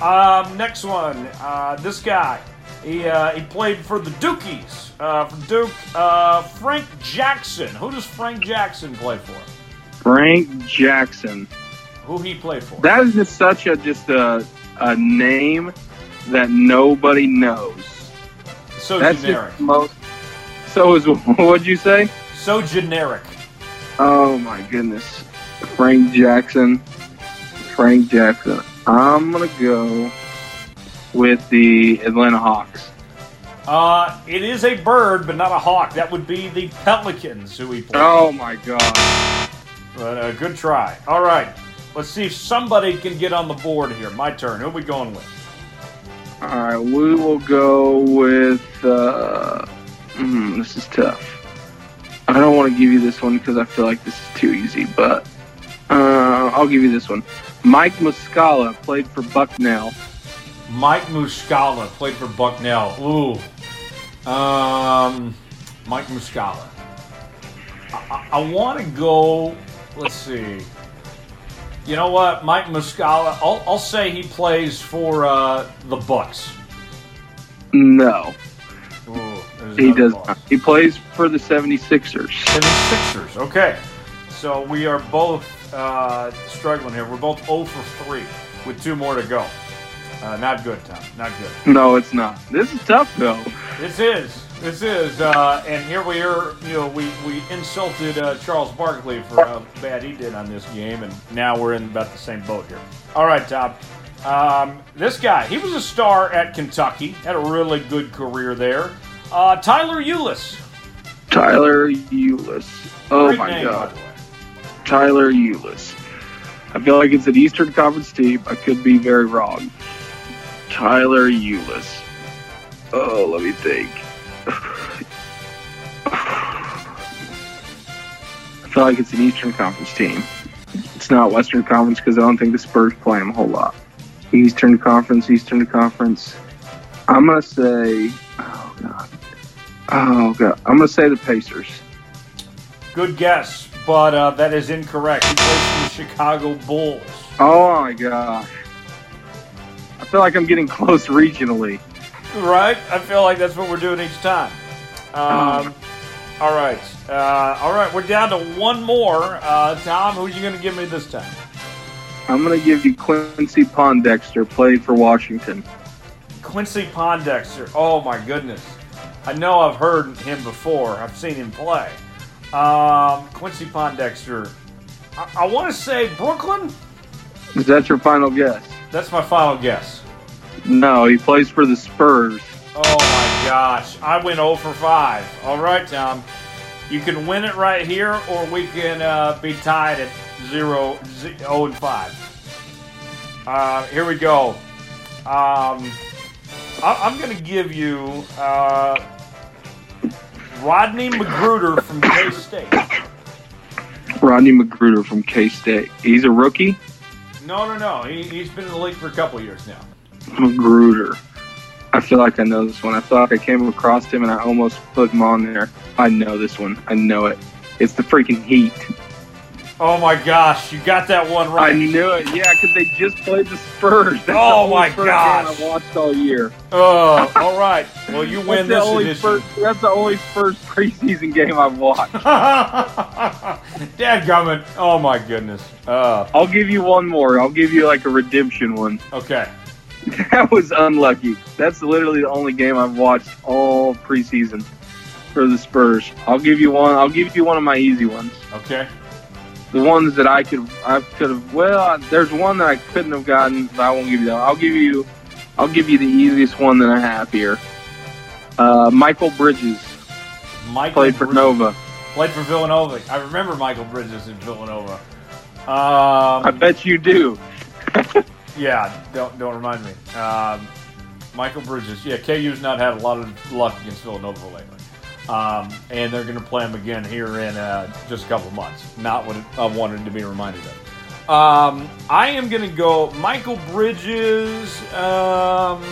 Um, next one. Uh, this guy. He, uh, he played for the Dukies. Uh, for Duke. Uh, Frank Jackson. Who does Frank Jackson play for? Frank Jackson. Who he played for? That is just such a just a a name that nobody knows. so That's generic. most. So is [LAUGHS] what'd you say? So generic. Oh my goodness, Frank Jackson. Frank Jackson. I'm gonna go with the Atlanta Hawks. Uh, it is a bird, but not a hawk. That would be the Pelicans who we plays. Oh my god. But uh, good try. All right. Let's see if somebody can get on the board here. My turn. Who are we going with? All right, we will go with. Uh, mm, this is tough. I don't want to give you this one because I feel like this is too easy, but uh, I'll give you this one. Mike Muscala played for Bucknell. Mike Muscala played for Bucknell. Ooh. Um, Mike Muscala. I, I want to go. Let's see. You know what, Mike Muscala. I'll, I'll say he plays for uh, the Bucks. No, Ooh, he does not. He plays for the 76ers. 76ers. Okay. So we are both uh, struggling here. We're both 0 for 3 with two more to go. Uh, not good, Tom. Not good. No, it's not. This is tough, though. This is. This is. Uh, and here we are. You know, we, we insulted uh, Charles Barkley for how bad he did on this game, and now we're in about the same boat here. All right, Tom. Um, this guy, he was a star at Kentucky, had a really good career there. Uh, Tyler Ulis. Tyler Ulis. Oh Great my name, God. Tyler Ulis. I feel like it's an Eastern Conference team. I could be very wrong. Tyler Ulis. Oh, let me think. [SIGHS] I feel like it's an Eastern Conference team. It's not Western Conference because I don't think the Spurs play them a whole lot. Eastern Conference, Eastern Conference. I'm gonna say, oh god, oh god, I'm gonna say the Pacers. Good guess, but uh, that is incorrect. He plays for the Chicago Bulls. Oh my gosh. I feel like I'm getting close regionally. Right? I feel like that's what we're doing each time. Um, All right. Uh, all right. We're down to one more. Uh, Tom, who are you going to give me this time? I'm going to give you Quincy Pondexter, played for Washington. Quincy Pondexter. Oh, my goodness. I know I've heard him before, I've seen him play. Um, Quincy Pondexter. I, I want to say Brooklyn. Is that your final guess? That's my final guess. No, he plays for the Spurs. Oh my gosh. I went 0 for 5. All right, Tom. You can win it right here, or we can uh, be tied at 0, 0 and 5. Uh, here we go. Um, I, am going to give you uh, Rodney McGruder from K State. Rodney McGruder from K State. He's a rookie? No, no, no. He, he's been in the league for a couple years now. McGruder. I feel like I know this one. I feel like I came across him and I almost put him on there. I know this one. I know it. It's the freaking Heat. Oh my gosh, you got that one right. I knew it. Yeah, because they just played the Spurs. That's oh the my gosh, I watched all year. Oh, all right. Well, you win this edition. First, that's the only first preseason game I've watched. [LAUGHS] Dad gummit. Oh my goodness. Uh, I'll give you one more. I'll give you like a redemption one. Okay. [LAUGHS] That was unlucky. That's literally the only game I've watched all preseason for the Spurs. I'll give you one. I'll give you one of my easy ones. Okay the ones that I could I could have. Well, there's one that I couldn't have gotten, but I won't give you that. I'll give you I'll give you the easiest one that I have here. Uh, Michael Bridges. Michael played for Nova. Played for Villanova. I remember Michael Bridges in Villanova. Um, I bet you do. [LAUGHS] yeah, don't don't remind me. Um, Michael Bridges. Yeah, KU's not had a lot of luck against Villanova lately. Um, and they're going to play them again here in uh, just a couple months. Not what I wanted to be reminded of. Um, I am going to go Michael Bridges. Um,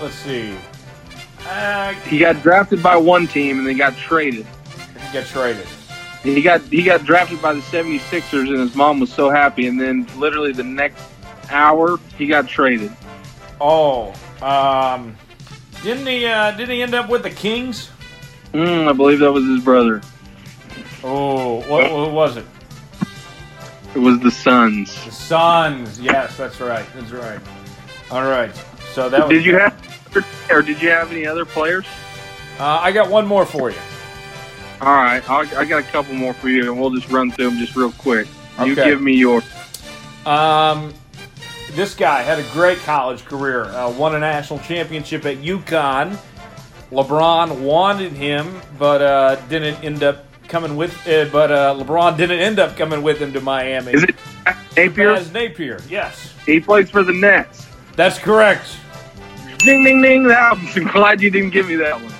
let's see. Uh, he got drafted by one team and then got traded. He got traded. He got he got drafted by the 76ers and his mom was so happy and then literally the next hour he got traded. Oh, um, didn't he uh, didn't he end up with the Kings? Mm, I believe that was his brother. Oh, what, what was it? It was the Suns. The Suns. Yes, that's right. That's right. All right. So that was did you have, or did you have any other players? Uh, I got one more for you. All right, I'll, I got a couple more for you, and we'll just run through them just real quick. Okay. You give me your. Um, this guy had a great college career. Uh, won a national championship at UConn. LeBron wanted him, but uh, didn't end up coming with. Uh, but uh, LeBron didn't end up coming with him to Miami. Is it Napier? As Napier, yes. He plays for the Nets. That's correct. Ding ding ding! [LAUGHS] I'm glad you didn't give me that one.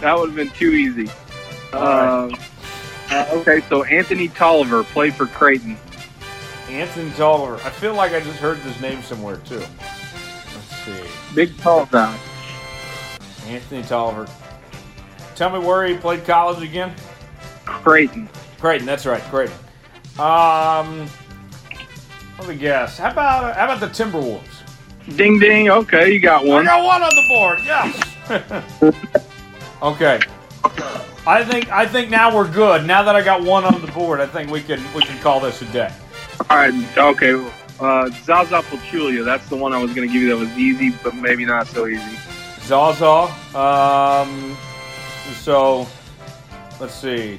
That would have been too easy. Uh, uh, okay, so Anthony Tolliver played for Creighton. Anthony Tolliver. I feel like I just heard this name somewhere too. Let's see. Big tall guy. Anthony Tolliver. Tell me where he played college again. Creighton. Creighton, that's right, Creighton. Um, let me guess. How about how about the Timberwolves? Ding ding. Okay, you got one. I got one on the board. Yes. [LAUGHS] okay. I think I think now we're good. Now that I got one on the board, I think we can we can call this a day. All right. Okay. Uh, Zaza Pachulia. That's the one I was going to give you. That was easy, but maybe not so easy. Zaza. Um, so, let's see.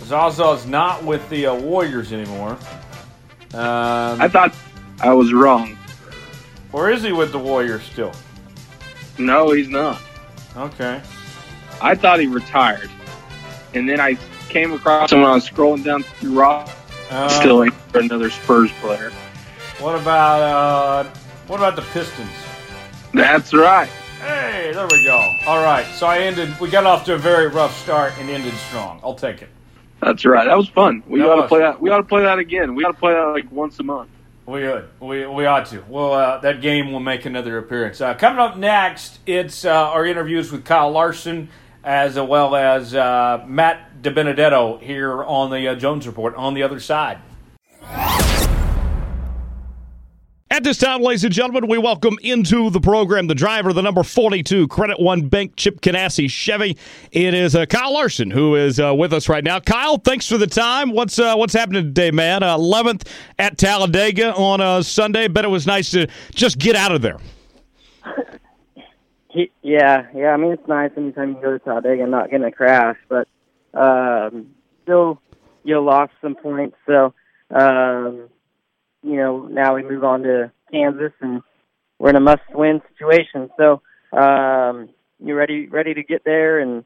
Zaza's not with the uh, Warriors anymore. Um, I thought I was wrong. Or is he with the Warriors still? No, he's not. Okay. I thought he retired. And then I came across him when I was scrolling down through Raw. Uh, still another Spurs player. What about uh, what about the Pistons? That's right. Hey, there we go. All right, so I ended. We got off to a very rough start and ended strong. I'll take it. That's right. That was fun. We that ought was. to play that. We ought to play that again. We ought to play that like once a month. We would. We, we ought to. Well, uh, that game will make another appearance. Uh, coming up next, it's uh, our interviews with Kyle Larson as well as uh, Matt DiBenedetto here on the uh, Jones Report on the other side. At this time, ladies and gentlemen, we welcome into the program the driver, the number 42 Credit One Bank Chip Ganassi Chevy. It is uh, Kyle Larson who is uh, with us right now. Kyle, thanks for the time. What's uh, what's happening today, man? Uh, 11th at Talladega on a Sunday. Bet it was nice to just get out of there. [LAUGHS] Yeah, yeah. I mean, it's nice anytime you go to Talladega and not getting a crash, but um, still, you know, lost some points. So, um, you know, now we move on to Kansas, and we're in a must-win situation. So, um, you're ready, ready to get there and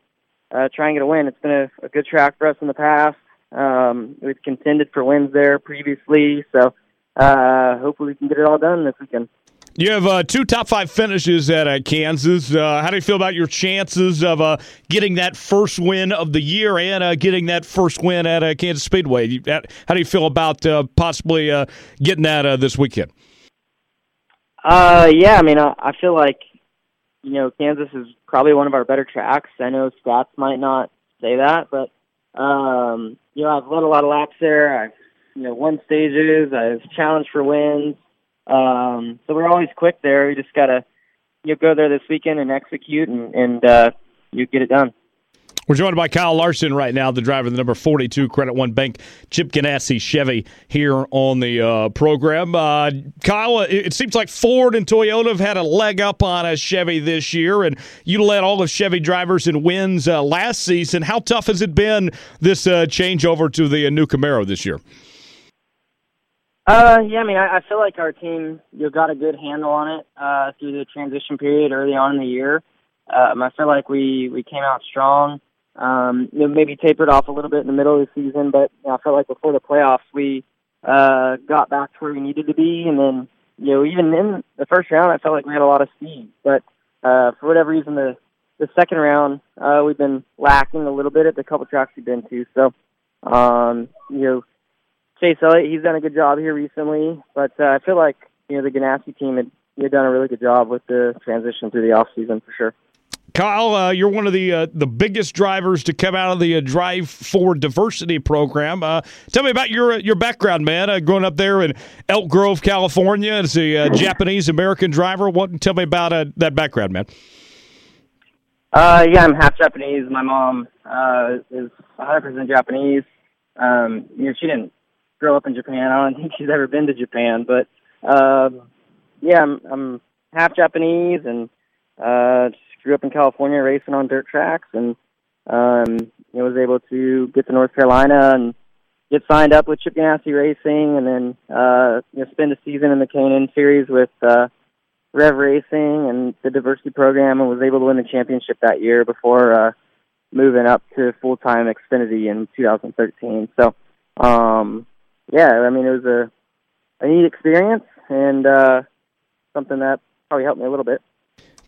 uh, try and get a win. It's been a, a good track for us in the past. Um, we've contended for wins there previously, so uh, hopefully we can get it all done this weekend. You have uh, two top five finishes at uh, Kansas. Uh, how do you feel about your chances of uh, getting that first win of the year and uh, getting that first win at uh, Kansas Speedway? How do you feel about possibly getting that this weekend? Yeah, I mean, I, I feel like you know Kansas is probably one of our better tracks. I know stats might not say that, but um, you know I've led a lot of laps there. I've you know won stages. I've challenged for wins. Um, so we're always quick there. We just gotta you go there this weekend and execute, and, and uh, you get it done. We're joined by Kyle Larson right now, the driver of the number 42 Credit One Bank Chip Ganassi Chevy here on the uh, program. Uh, Kyle, it, seems like Ford and Toyota have had a leg up on a Chevy this year, and you led all of Chevy drivers in wins uh, last season. How tough has it been this uh, changeover to the uh, new Camaro this year? Uh, yeah, I mean, I, I feel like our team you got a good handle on it uh, through the transition period early on in the year. Um, I feel like we we came out strong. Um, you know, maybe tapered off a little bit in the middle of the season, but you know, I felt like before the playoffs we uh, got back to where we needed to be, and then you know even in the first round I felt like we had a lot of speed, but uh, for whatever reason the the second round uh, we've been lacking a little bit at the couple tracks we've been to. So um, you know Chase Elliott, he's done a good job here recently, but uh, I feel like you know the Ganassi team had, had done a really good job with the transition through the off season for sure. Kyle, uh, you're one of the uh, the biggest drivers to come out of the uh, Drive for Diversity program. Uh, tell me about your uh, your background, man. Uh, growing up there in Elk Grove, California, as a Japanese American driver. What? Tell me about that background, man. yeah, I'm half Japanese. My mom is 100% Japanese. Um, you know, she didn't grow up in Japan. I don't think she's ever been to Japan, but um, yeah, I'm, I'm half Japanese and uh, just grew up in California racing on dirt tracks, and um, you know, was able to get to North Carolina and get signed up with Chip Ganassi Racing, and then uh, you know, spend a season in the K&N Series with uh, Rev Racing and the diversity program, and was able to win the championship that year before uh, moving up to full time Xfinity in 2013. So. Um, yeah, I mean, it was a, a neat experience and uh, something that probably helped me a little bit.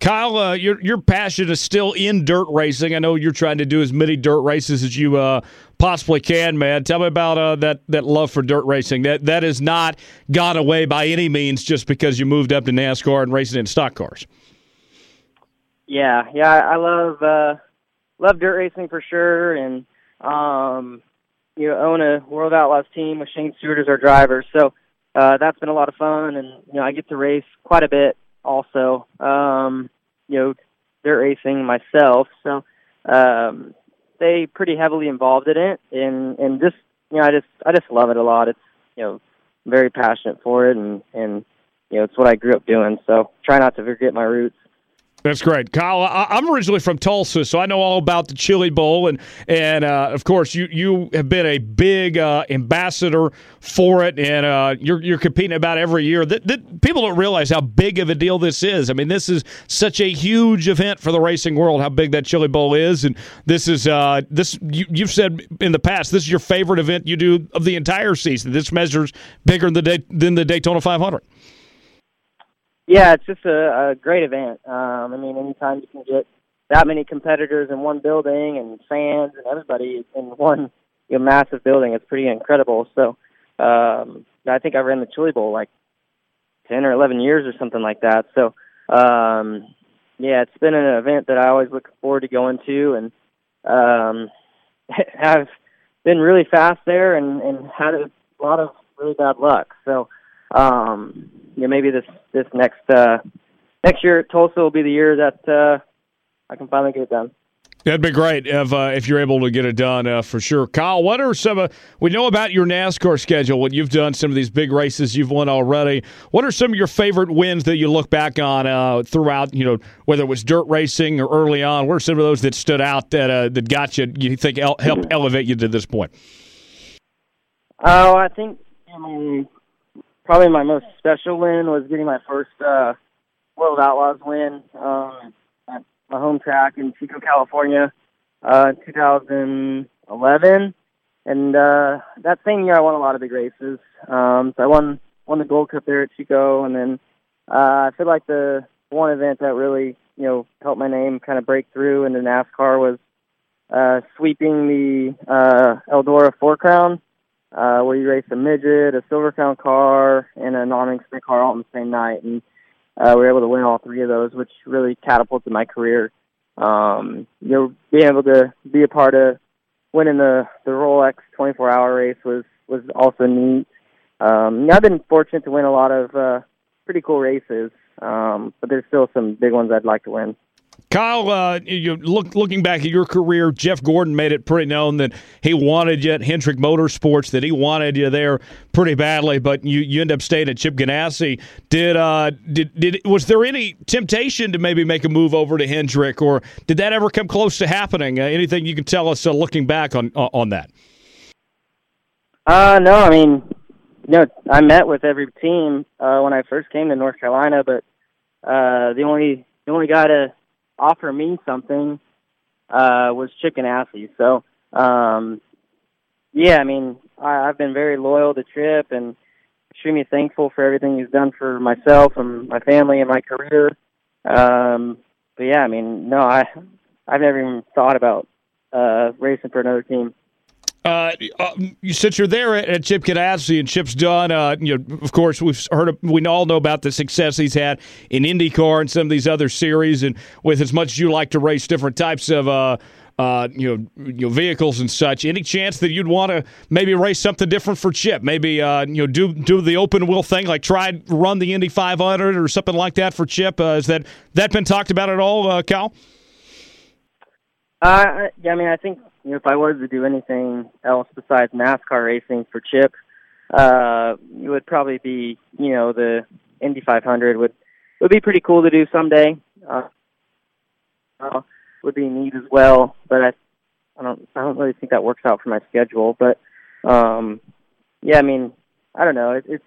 Kyle, uh, your your passion is still in dirt racing. I know you're trying to do as many dirt races as you uh, possibly can, man. Tell me about uh, that that love for dirt racing. That that has not gone away by any means just because you moved up to NASCAR and racing in stock cars. Yeah, yeah, I love uh, love dirt racing for sure, and um, you own a World Outlaws team with Shane Stewart as our driver. So uh, that's been a lot of fun, and you know, I get to race quite a bit also. Um, you know, dirt racing myself, so um, stay pretty heavily involved in it, and and just you know, I just I just love it a lot. It's you know, very passionate for it, and and you know, it's what I grew up doing. So try not to forget my roots. That's great, Kyle. I, am originally from Tulsa, so I know all about the Chili Bowl, and and uh, of course you you have been a big uh, ambassador for it, and uh, you're you're competing about every year. That, that people don't realize how big of a deal this is. I mean, this is such a huge event for the racing world. How big that Chili Bowl is, and this is uh, this you, you've said in the past. This is your favorite event you do of the entire season. This measures bigger than the than the Daytona 500. Yeah, it's just a, a great event. Um, I mean, anytime you can get that many competitors in one building and fans and everybody in one you know, massive building, it's pretty incredible. So um, I think I ran the Chili Bowl like ten or eleven years or something like that. So um, yeah, it's been an event that I always look forward to going to, and um, [LAUGHS] I've been really fast there and, and had a lot of really bad luck. So um, you know, maybe this this next uh, next year Tulsa will be the year that uh, I can finally get it done. That'd be great if uh, if you're able to get it done uh, for sure. Kyle, what are some of we know about your NASCAR schedule? What you've done, some of these big races you've won already. What are some of your favorite wins that you look back on uh, throughout? You know, whether it was dirt racing or early on. What are some of those that stood out that uh, that got you? You think el- helped elevate you to this point? Oh, I think I mean probably my most special win was getting my first uh, World Outlaws win. Um, at my home track in Chico, California, uh, 2011. And uh, that same year, I won a lot of big races. Um, so I won won the Gold Cup there at Chico, and then uh, I feel like the one event that really you know helped my name kind of break through into NASCAR was uh, sweeping the uh, Eldora Four Crown, uh, where you race a midget, a Silver Crown car, and a non sprint car all on the same night. And uh, we were able to win all three of those, which really catapulted my career. Um, you know, being able to be a part of winning the the Rolex 24 hour race was was also neat. Um, I've been fortunate to win a lot of uh, pretty cool races, um, but there's still some big ones I'd like to win. Kyle, uh, you look looking back at your career, Jeff Gordon made it pretty known that he wanted you at Hendrick Motorsports, that he wanted you there pretty badly, but you, you end up staying at Chip Ganassi. Did uh did did was there any temptation to maybe make a move over to Hendrick, or did that ever come close to happening? Uh, anything you can tell us uh, looking back on uh, on that? Uh, no, I mean, you know, I met with every team uh, when I first came to North Carolina, but uh, the only the only guy to offer me something uh, was Chip Ganassi. So, um, yeah, I mean, I, I've been very loyal to Chip and extremely thankful for everything he's done for myself and my family and my career. Um, but yeah, I mean, no, I I've never even thought about uh, racing for another team. Uh, uh, since you're there at Chip Ganassi and Chip's done, uh, you know, of course, we've heard, of, we all know about the success he's had in IndyCar and some of these other series, and with as much as you like to race different types of, uh, uh, you know, you know, vehicles and such. Any chance that you'd want to maybe race something different for Chip? Maybe, uh, you know, do do the open wheel thing, like try run the Indy 500 or something like that for Chip. Has that that been talked about at all, Cal? Uh, yeah, I mean, I think you know, if I was to do anything else besides NASCAR racing for Chip, uh, it would probably be, you know, the Indy 500 would would be pretty cool to do someday. Uh, would be neat as well, but I, I don't, I don't really think that works out for my schedule. But, um, yeah, I mean, I don't know. It, it's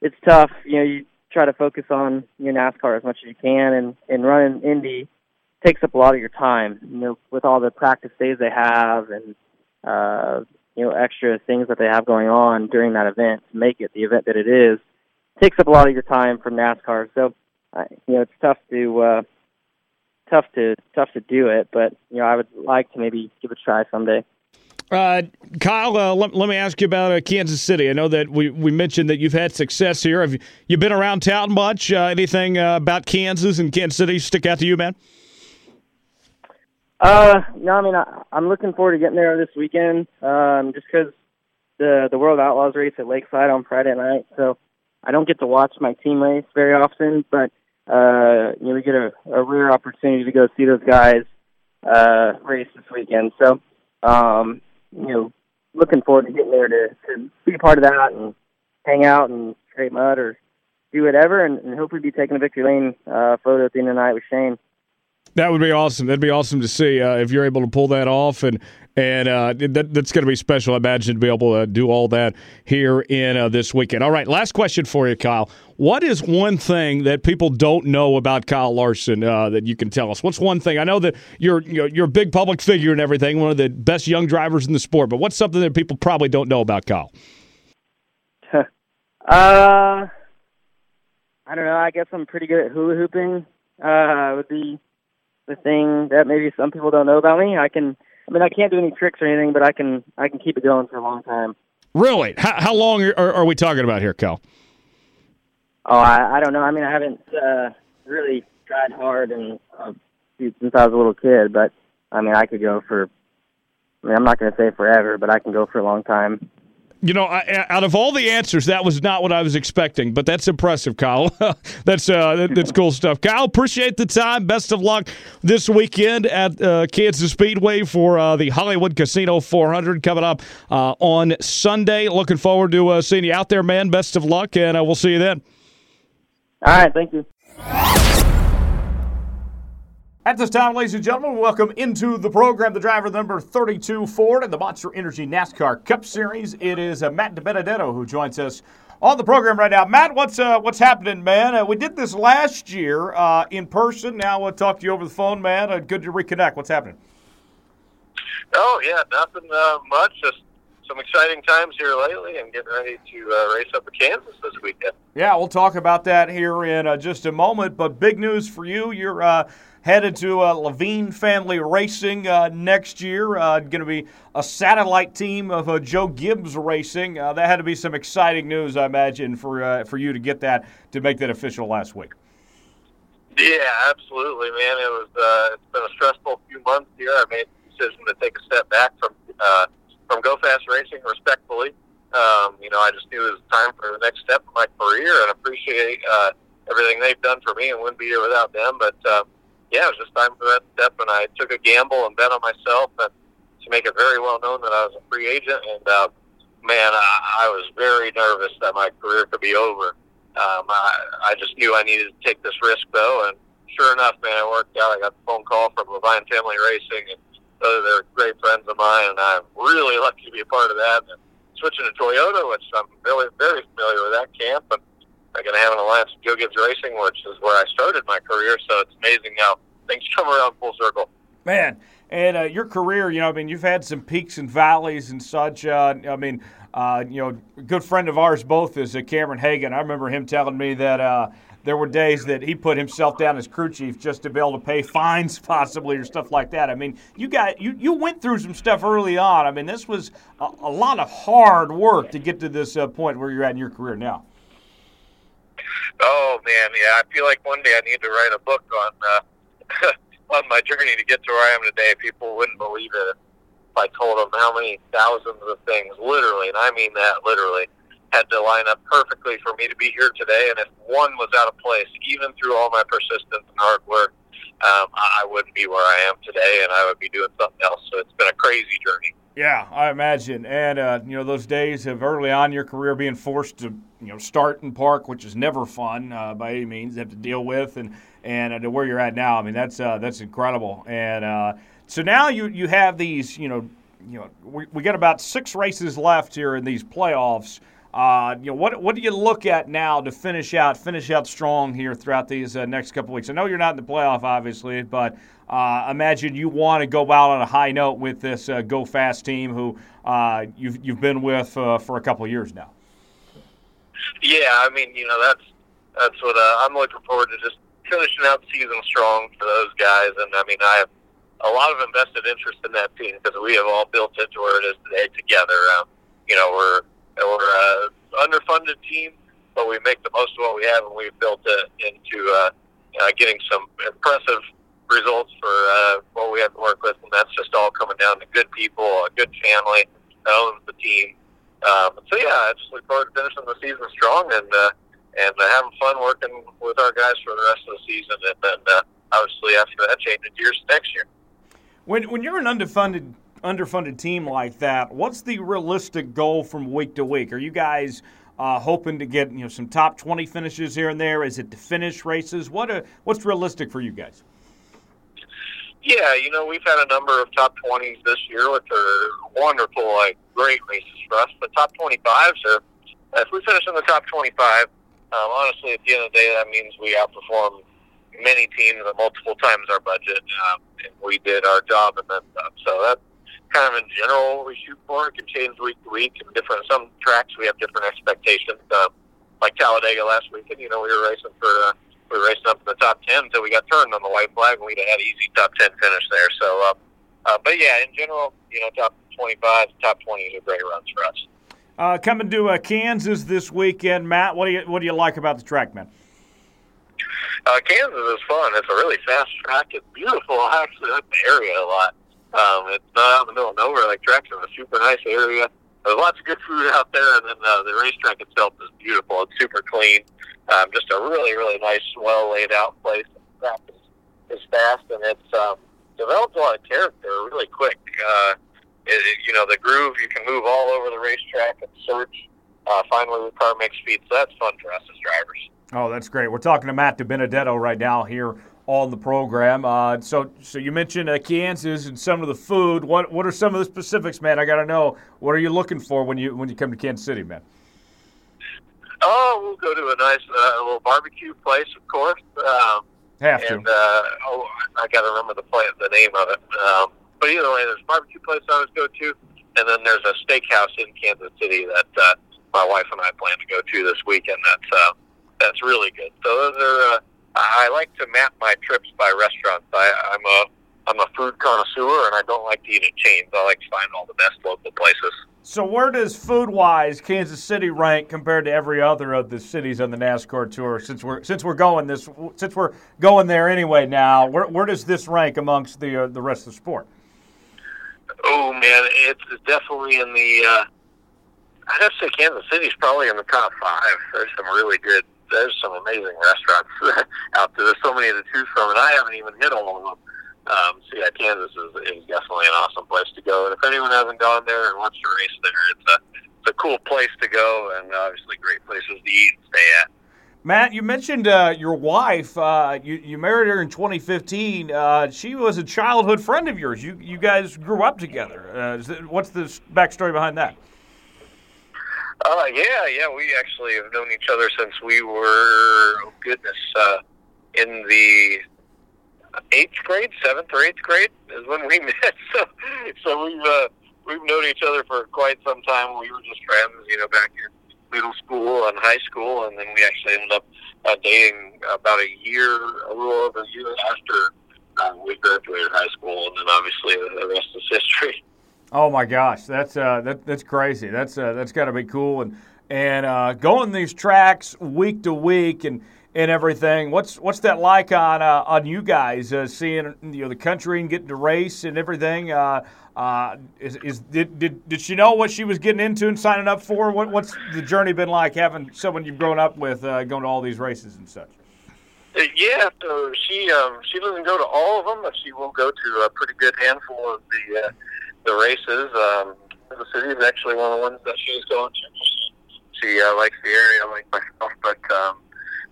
it's tough. You know, you try to focus on your NASCAR as much as you can, and and running Indy takes up a lot of your time. You know, with all the practice days they have and uh, you know extra things that they have going on during that event to make it the event that it is, takes up a lot of your time from NASCAR. So, uh, you know, it's tough to uh, tough to tough to do it. But you know, I would like to maybe give it a try someday. Uh, Kyle, uh, let, let, me ask you about uh, Kansas City. I know that we, we mentioned that you've had success here. Have you, you been around town much? Uh, anything uh, about Kansas and Kansas City stick out to you, man? Uh, no, I mean I, I'm looking forward to getting there this weekend. Um, just because the the World Outlaws race at Lakeside on Friday night, so I don't get to watch my team race very often. But uh, you know, we get a, a rare opportunity to go see those guys uh, race this weekend. So, um, you know, looking forward to getting there to to be a part of that and hang out and scrape mud or do whatever, and, and hopefully be taking a victory lane uh, photo at the end of the night with Shane. That would be awesome. That'd be awesome to see uh, if you're able to pull that off, and and uh, that, that's going to be special. I imagine to be able to do all that here in uh, this weekend. All right, last question for you, Kyle. What is one thing that people don't know about Kyle Larson uh, that you can tell us? What's one thing? I know that you're you're, a big public figure and everything, one of the best young drivers in the sport. But what's something that people probably don't know about Kyle? [LAUGHS] uh, I don't know. I guess I'm pretty good at hula hooping. Uh, would be the thing that maybe some people don't know about me. I can, I mean, I can't do any tricks or anything, but I can, I can keep it going for a long time. Really? How, how long are, are we talking about here, Cal? Oh, I, I don't know. I mean, I haven't uh, really tried hard and uh, since I was a little kid, but I mean, I could go for. I mean, I'm not going to say forever, but I can go for a long time. You know, I, out of all the answers, that was not what I was expecting, but that's impressive, Kyle. [LAUGHS] that's uh, that's cool stuff. Kyle, appreciate the time. Best of luck this weekend at uh, Kansas Speedway for uh, the Hollywood Casino 400 coming up uh, on Sunday. Looking forward to uh, seeing you out there, man. Best of luck, and uh, we'll see you then. All right, thank you. At this time, ladies and gentlemen, welcome into the program the driver number 32 Ford in the Monster Energy NASCAR Cup Series. It is uh, Matt DiBenedetto who joins us on the program right now. Matt, what's uh, what's happening, man? Uh, we did this last year uh, in person. Now we'll talk to you over the phone, man. Uh, good to reconnect. What's happening? Oh yeah, nothing uh, much. Just some exciting times here lately, and getting ready to race up at Kansas this weekend. Yeah, we'll talk about that here in just a moment. But big news for you, you're headed to uh, Leavine Family Racing uh, next year. Uh, going to be a satellite team of uh, Joe Gibbs Racing. Uh, that had to be some exciting news, I imagine, for uh, for you to get that to make that official last week. Yeah, absolutely, man. It was. it's been a stressful few months here. I made the decision to take a step back from from Go Fast Racing, respectfully. Um, you know, I just knew it was time for the next step in my career, and appreciate everything they've done for me, and wouldn't be here without them. But um, yeah, it was just time for that step, and I took a gamble and bet on myself, and to make it very well known that I was a free agent. And uh, man, I, I was very nervous that my career could be over. Um, I, I just knew I needed to take this risk, though, and sure enough, man, it worked out. I got the phone call from Leavine Family Racing, and uh, they're great friends of mine, and I'm really lucky to be a part of that. And switching to Toyota, which I'm really very familiar with that camp, and I'm going to have an alliance with Joe Gibbs Racing, which is where I started my career. So it's amazing how things [LAUGHS] come around full circle. Man, and uh, your career, you know, I mean, you've had some peaks and valleys and such. Uh, I mean, uh, you know, a good friend of ours both is uh, Cameron Hagan. I remember him telling me that uh, there were days that he put himself down as crew chief just to be able to pay fines, [LAUGHS] possibly, or stuff like that. I mean, you got you you went through some stuff early on. I mean, this was a, a lot of hard work to get to this uh, point where you're at in your career now. Oh man, yeah. I feel like one day I need to write a book on uh, [LAUGHS] on my journey to get to where I am today. People wouldn't believe it if I told them how many thousands of things, literally, and I mean that literally, had to line up perfectly for me to be here today. And if one was out of place, even through all my persistence and hard work, um, I wouldn't be where I am today, and I would be doing something else. So it's been a crazy journey. Yeah, I imagine, and uh, you know those days of early on in your career being forced to you know start and park, which is never fun uh, by any means. Have to deal with, and and uh, to where you're at now. I mean, that's uh, that's incredible. And uh, so now you you have these, you know, you know, we, we got about six races left here in these playoffs. Uh, you know, what what do you look at now to finish out finish out strong here throughout these uh, next couple weeks? I know you're not in the playoff, obviously, but uh, imagine you want to go out on a high note with this uh, Go Fast team, who uh, you've you've been with uh, for a couple years now. Yeah, I mean, you know, that's that's what I'm looking forward to, just finishing out the season strong for those guys. And I mean, I have a lot of invested interest in that team because we have all built it to where it is today together. Um, you know, we're we're a underfunded team, but we make the most of what we have, and we've built it into uh, uh, getting some impressive results for uh, what we have to work with, and that's just all coming down to good people, a good family that owns the team. Um, so yeah, I just look forward to finishing the season strong and uh, and uh, having fun working with our guys for the rest of the season, and then uh, obviously after that, changing gears next year. When when you're an underfunded underfunded team like that, what's the realistic goal from week to week? Are you guys uh, hoping to get you know some top twenty finishes here and there? Is it to finish races? What are, what's realistic for you guys? Yeah, you know, we've had a number of top 20s this year, which are wonderful, like great races for us. But top 25s are, if we finish in the top 25, um, honestly, at the end of the day, that means we outperform many teams at multiple times our budget, um, and we did our job and then. So that's kind of in general we shoot for. It can change week to week, and different some tracks we have different expectations. Um, like Talladega last weekend, you know, we were racing for. Uh, we were racing up in the top 10 until we got turned on the white flag, and we'd have had an easy top 10 finish there. So, uh, uh, but yeah, in general, you know, top 25, top 20s are great runs for us. Uh, coming to uh, Kansas this weekend, Matt. What do you what do you like about the track, man? Uh, Kansas is fun. It's a really fast track. It's beautiful. I actually like the area a lot. Um, it's not out in the middle of nowhere like. It's a super nice area. there's lots of good food out there, and then uh, the racetrack itself is beautiful. It's super clean. Um, just a really, really nice, well laid out place. Track is, fast, and it's um, developed a lot of character really quick. Uh, it, it, you know, the groove, you can move all over the racetrack and search, uh, find where the car makes speed. So that's fun for us as drivers. Oh, that's great. We're talking to Matt DiBenedetto right now here on the program. Uh, so, so you mentioned uh, Kansas and some of the food. What what are some of the specifics, man? I got to know. What are you looking for when you when you come to Kansas City, man? Oh, we'll go to a nice uh, little barbecue place, of course. Um, Have to. and uh, oh, I got to remember the place, the name of it. Um, but either way, there's a barbecue place I always go to, and then there's a steakhouse in Kansas City that uh, my wife and I plan to go to this weekend. That's uh, that's really good. So those are. Uh, I like to map my trips by restaurants. I, I'm a I'm a food connoisseur, and I don't like to eat at chains. I like to find all the best local places. So where does food wise Kansas City rank compared to every other of the cities on the NASCAR tour? Since we're since we're going this since we're going there anyway now, where, where does this rank amongst the uh, the rest of the sport? Oh man, it's definitely in the. Uh, I'd have to say Kansas City's probably in the top five. There's some really good. There's some amazing restaurants [LAUGHS] out there. There's so many to choose from, and I haven't even hit all of them. Um, so yeah, Kansas is, is definitely an awesome place to go. And if anyone hasn't gone there and wants to race there, it's a it's a cool place to go, and obviously great places to eat and stay at. Matt, you mentioned uh, your wife. Uh, you, you married her in 2015. Uh, she was a childhood friend of yours. You you guys grew up together. Uh, what's the backstory behind that? Uh, yeah, yeah, we actually have known each other since we were, oh goodness, uh, in the eighth grade, seventh or eighth grade is when we [LAUGHS] met. So, so we've uh, we've known each other for quite some time. We were just friends, you know, back in middle school and high school, and then we actually ended up uh, dating about a year, a little over a year after uh, we graduated high school, and then obviously the rest is history. [LAUGHS] Oh my gosh, that's uh, that, that's crazy. That's uh, that's got to be cool and and uh, going these tracks week to week and and everything. What's what's that like on uh, on you guys uh, seeing you know the country and getting to race and everything? Uh, uh, is, is did, did did she know what she was getting into and signing up for? What what's the journey been like having someone you've grown up with uh, going to all these races and such? Uh, Yeah, so she um, she doesn't go to all of them, but she will go to a pretty good handful of the uh, the races. Um, the city is actually one of the ones that she's going to. She, uh, likes the area like myself, but um,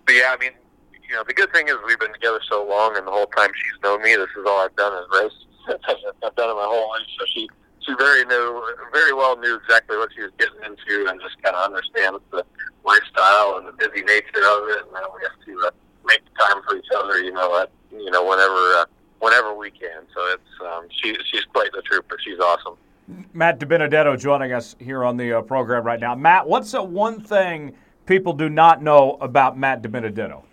but yeah, I mean, you know, the good thing is we've been together so long, and the whole time she's known me, this is all I've done is race. [LAUGHS] I've done it my whole life, so she she very knew very well knew exactly what she was getting into, and just kind of understands the lifestyle and the busy nature of it, and that we have to uh, make time for each other, you know, at, you know, whenever uh, whenever we can. So it's um, she she's quite the trooper. She's awesome. Matt DiBenedetto joining us here on the uh, program right now. Matt, what's the one thing people do not know about Matt DiBenedetto?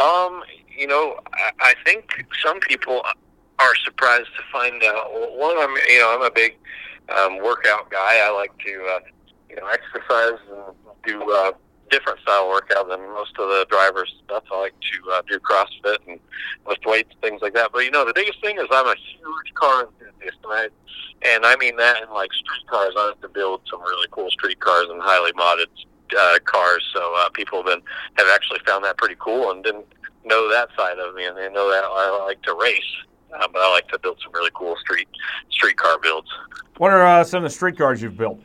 Um, you know, I, I think some people are surprised to find out. well, One, I'm you know I'm a big um, workout guy. I like to uh, you know exercise and do uh, different style workout than most of the drivers. Stuff I like to uh, do CrossFit and lift weights, things like that. But you know, the biggest thing is I'm a huge car enthusiast, and I and I mean that in like street cars. I like to build some really cool street cars and highly modded uh, cars. So uh, people have been have actually found that pretty cool and didn't know that side of me, and they know that I like to race. Uh, but I like to build some really cool street street car builds. What are uh, some of the street cars you've built?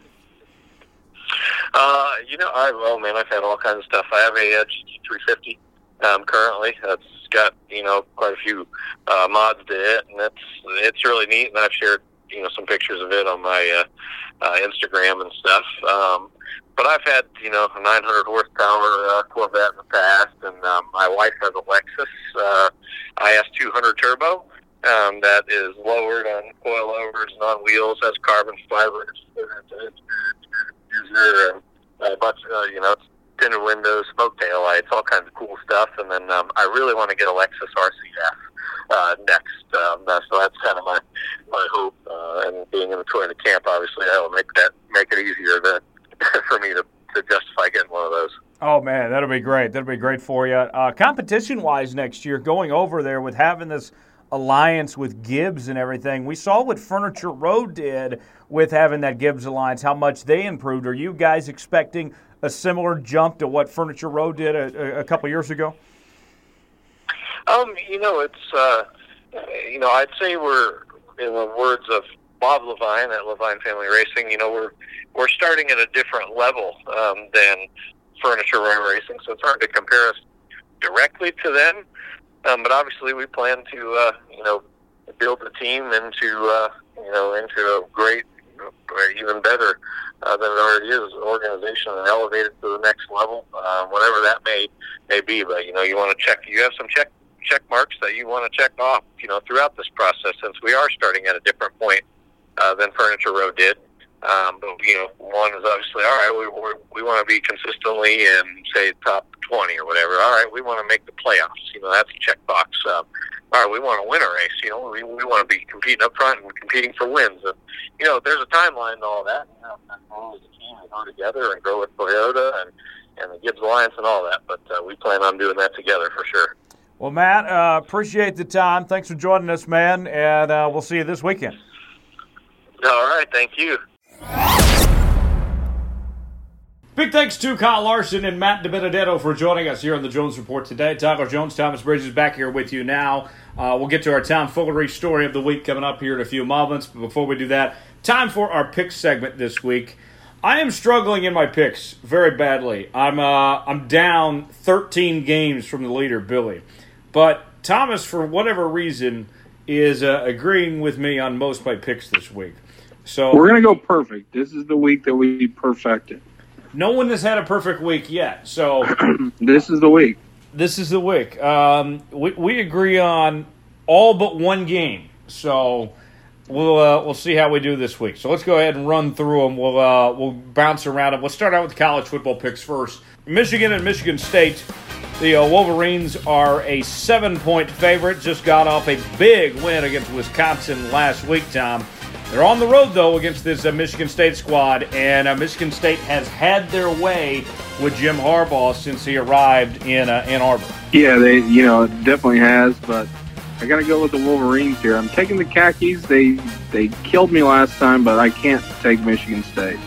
Uh, you know, I well, man, I've had all kinds of stuff. I have a uh, GT350 um, currently. That's got you know quite a few uh, mods to it, and it's it's really neat. And I've shared you know some pictures of it on my uh, uh, Instagram and stuff. Um, but I've had you know a 900 horsepower uh, Corvette in the past, and um, my wife has a Lexus uh, IS 200 turbo. Um, that is lowered on coilovers and on wheels, has carbon fiber. User, uh, a bunch, uh, you know, tinted windows, smoke tail lights, all kinds of cool stuff. And then um, I really want to get a Lexus RCF uh, next. Um, uh, so that's kind of my my hope. Uh, and being in the Toyota camp, obviously, that will make that make it easier to, [LAUGHS] for me to, to justify getting one of those. Oh man, that'll be great. That'll be great for you. Uh, competition wise, next year, going over there with having this alliance with Gibbs and everything. We saw what Furniture Row did with having that Gibbs alliance, how much they improved. Are you guys expecting a similar jump to what Furniture Row did a, a couple years ago? Um, you know, it's uh, you know, I'd say we're in the words of Bob Leavine at Leavine Family Racing. You know, we're we're starting at a different level um, than Furniture Row Racing, so it's hard to compare us directly to them. Um, but obviously, we plan to uh, you know build the team into uh, you know into a great, even better uh, than it already is organization and elevate it to the next level, uh, whatever that may may be. But you know, you want to check. You have some check check marks that you want to check off. You know, throughout this process, since we are starting at a different point uh, than Furniture Row did. Um, but you know, one is obviously all right. We we, we want to be consistently in say top twenty or whatever. All right, we want to make the playoffs. You know, that's a checkbox. Um, all right, we want to win a race. You know, we we want to be competing up front and competing for wins. And you know, there's a timeline to all that. You know, grow as a team and go together and grow with Toyota and and the Gibbs Alliance and all that. But uh, we plan on doing that together for sure. Well, Matt, uh, appreciate the time. Thanks for joining us, man, and uh, we'll see you this weekend. All right, thank you. Big thanks to Kyle Larson and Matt DiBenedetto for joining us here on the Jones Report today. Tyler Jones, Thomas Bridges back here with you now. Uh, we'll get to our tomfoolery story of the week coming up here in a few moments. But before we do that, time for our pick segment this week. I am struggling in my picks very badly. I'm uh, I'm down 13 games from the leader, Billy. But Thomas, for whatever reason, is uh, agreeing with me on most of my picks this week. So we're gonna go perfect. This is the week that we perfect it. No one has had a perfect week yet, so [CLEARS THROAT] this is the week. This is the week. Um, we, we agree on all but one game, so we'll uh, we'll see how we do this week. So let's go ahead and run through them. We'll uh, we'll bounce around them. We'll start out with college football picks first. Michigan and Michigan State. The uh, Wolverines are a seven point favorite. Just got off a big win against Wisconsin last week, Tom. They're on the road though against this uh, Michigan State squad, and uh, Michigan State has had their way with Jim Harbaugh since he arrived in uh, Ann Arbor. Yeah, they you know it definitely has, but I got to go with the Wolverines here. I'm taking the Khakis. They they killed me last time, but I can't take Michigan State.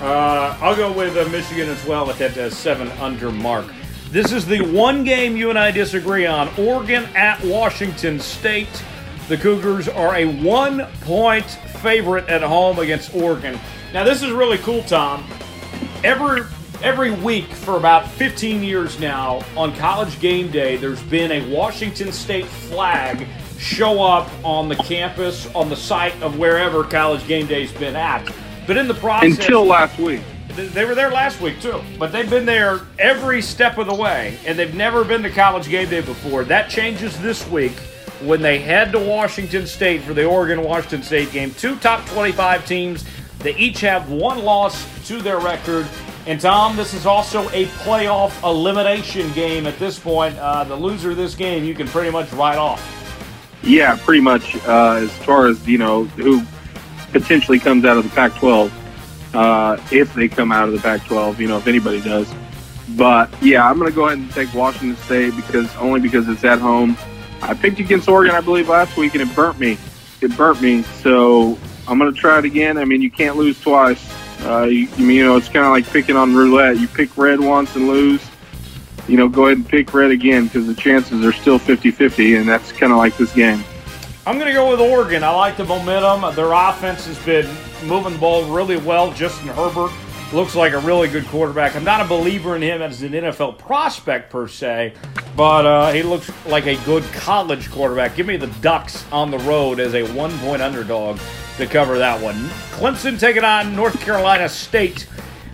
Uh, I'll go with uh, Michigan as well at that uh, seven under mark. This is the one game you and I disagree on. Oregon at Washington State. The Cougars are a one point favorite at home against Oregon. Now, this is really cool, Tom. Every, every week for about 15 years now, on college game day, there's been a Washington State flag show up on the campus, on the site of wherever college game day's been at. But in the process. Until last week. They were there last week, too. But they've been there every step of the way, and they've never been to college game day before. That changes this week when they head to Washington State for the Oregon Washington State game. Two top 25 teams. They each have one loss to their record. And Tom, this is also a playoff elimination game at this point. Uh, the loser of this game, you can pretty much write off. Yeah, pretty much. Uh, as far as you know, who potentially comes out of the Pac-12, uh, if they come out of the Pac-12, you know, if anybody does. But yeah, I'm going to go ahead and take Washington State because only because it's at home. I picked against Oregon, I believe, last week, and it burnt me. It burnt me. So I'm going to try it again. I mean, you can't lose twice. Uh, you, you know, it's kind of like picking on roulette. You pick red once and lose. You know, go ahead and pick red again because the chances are still 50-50, and that's kind of like this game. I'm going to go with Oregon. I like the momentum. Their offense has been moving the ball really well. Justin Herbert looks like a really good quarterback. I'm not a believer in him as an NFL prospect per se, but uh, he looks like a good college quarterback. Give me the Ducks on the road as a one point underdog to cover that one. Clemson taking on North Carolina State.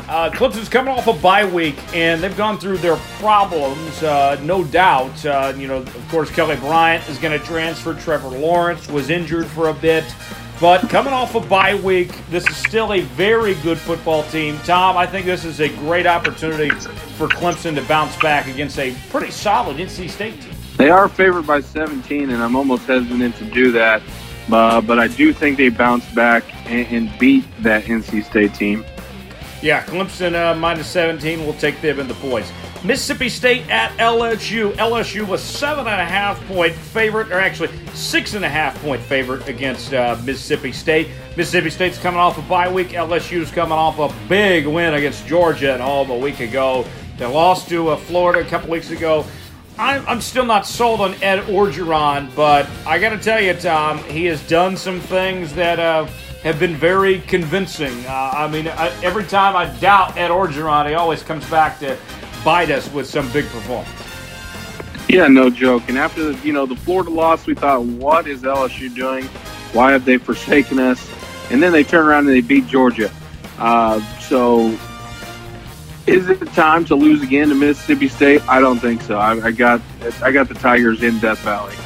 Uh, Clemson's coming off a bye week, and they've gone through their problems, uh, no doubt. Uh, you know, of course, Kelly Bryant is going to transfer. Trevor Lawrence was injured for a bit. But coming off a bye week, this is still a very good football team. Tom, I think this is a great opportunity for Clemson to bounce back against a pretty solid NC State team. They are favored by 17, and I'm almost hesitant to do that. Uh, but I do think they bounce back and, and beat that NC State team. Yeah, Clemson uh, minus 17. We'll take them in the points. Mississippi State at LSU. LSU was seven and a half point favorite, or actually six and a half point favorite against uh, Mississippi State. Mississippi State's coming off a bye week. LSU's coming off a big win against Georgia at home a week ago. They lost to uh, Florida a couple weeks ago. I'm, I'm still not sold on Ed Orgeron, but I got to tell you, Tom, he has done some things that uh, have been very convincing. Uh, I mean, I, every time I doubt Ed Orgeron, he always comes back to bite us with some big performance. Yeah, no joke. And after the, you know the Florida loss, we thought, what is LSU doing? Why have they forsaken us? And then they turn around and they beat Georgia. Uh, so, is it time to lose again to Mississippi State? I don't think so. I, I got I got the Tigers in Death Valley.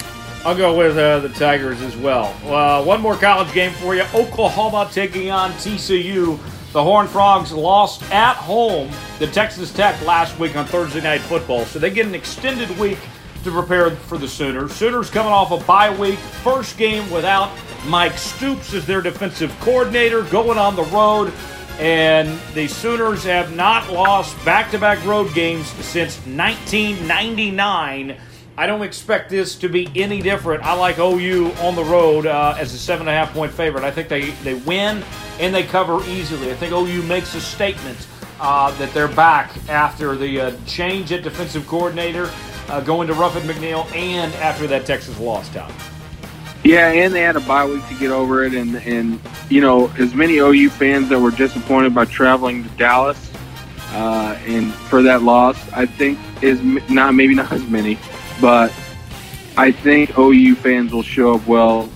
I'll go with uh, the Tigers as well. Uh, one more college game for you. Oklahoma taking on TCU. The Horned Frogs lost at home to Texas Tech last week on Thursday Night Football, so they get an extended week to prepare for the Sooners. Sooners coming off a bye week, first game without Mike Stoops as their defensive coordinator, going on the road, and the Sooners have not lost back to back road games since 1999. I don't expect this to be any different. I like OU on the road uh, as a seven and a half point favorite. I think they, they win and they cover easily. I think OU makes a statement uh, that they're back after the uh, change at defensive coordinator, uh, going to Ruffin McNeill, and after that Texas loss. Yeah, and they had a bye week to get over it, and and you know as many OU fans that were disappointed by traveling to Dallas uh, and for that loss, I think is not maybe not as many but I think OU fans will show up well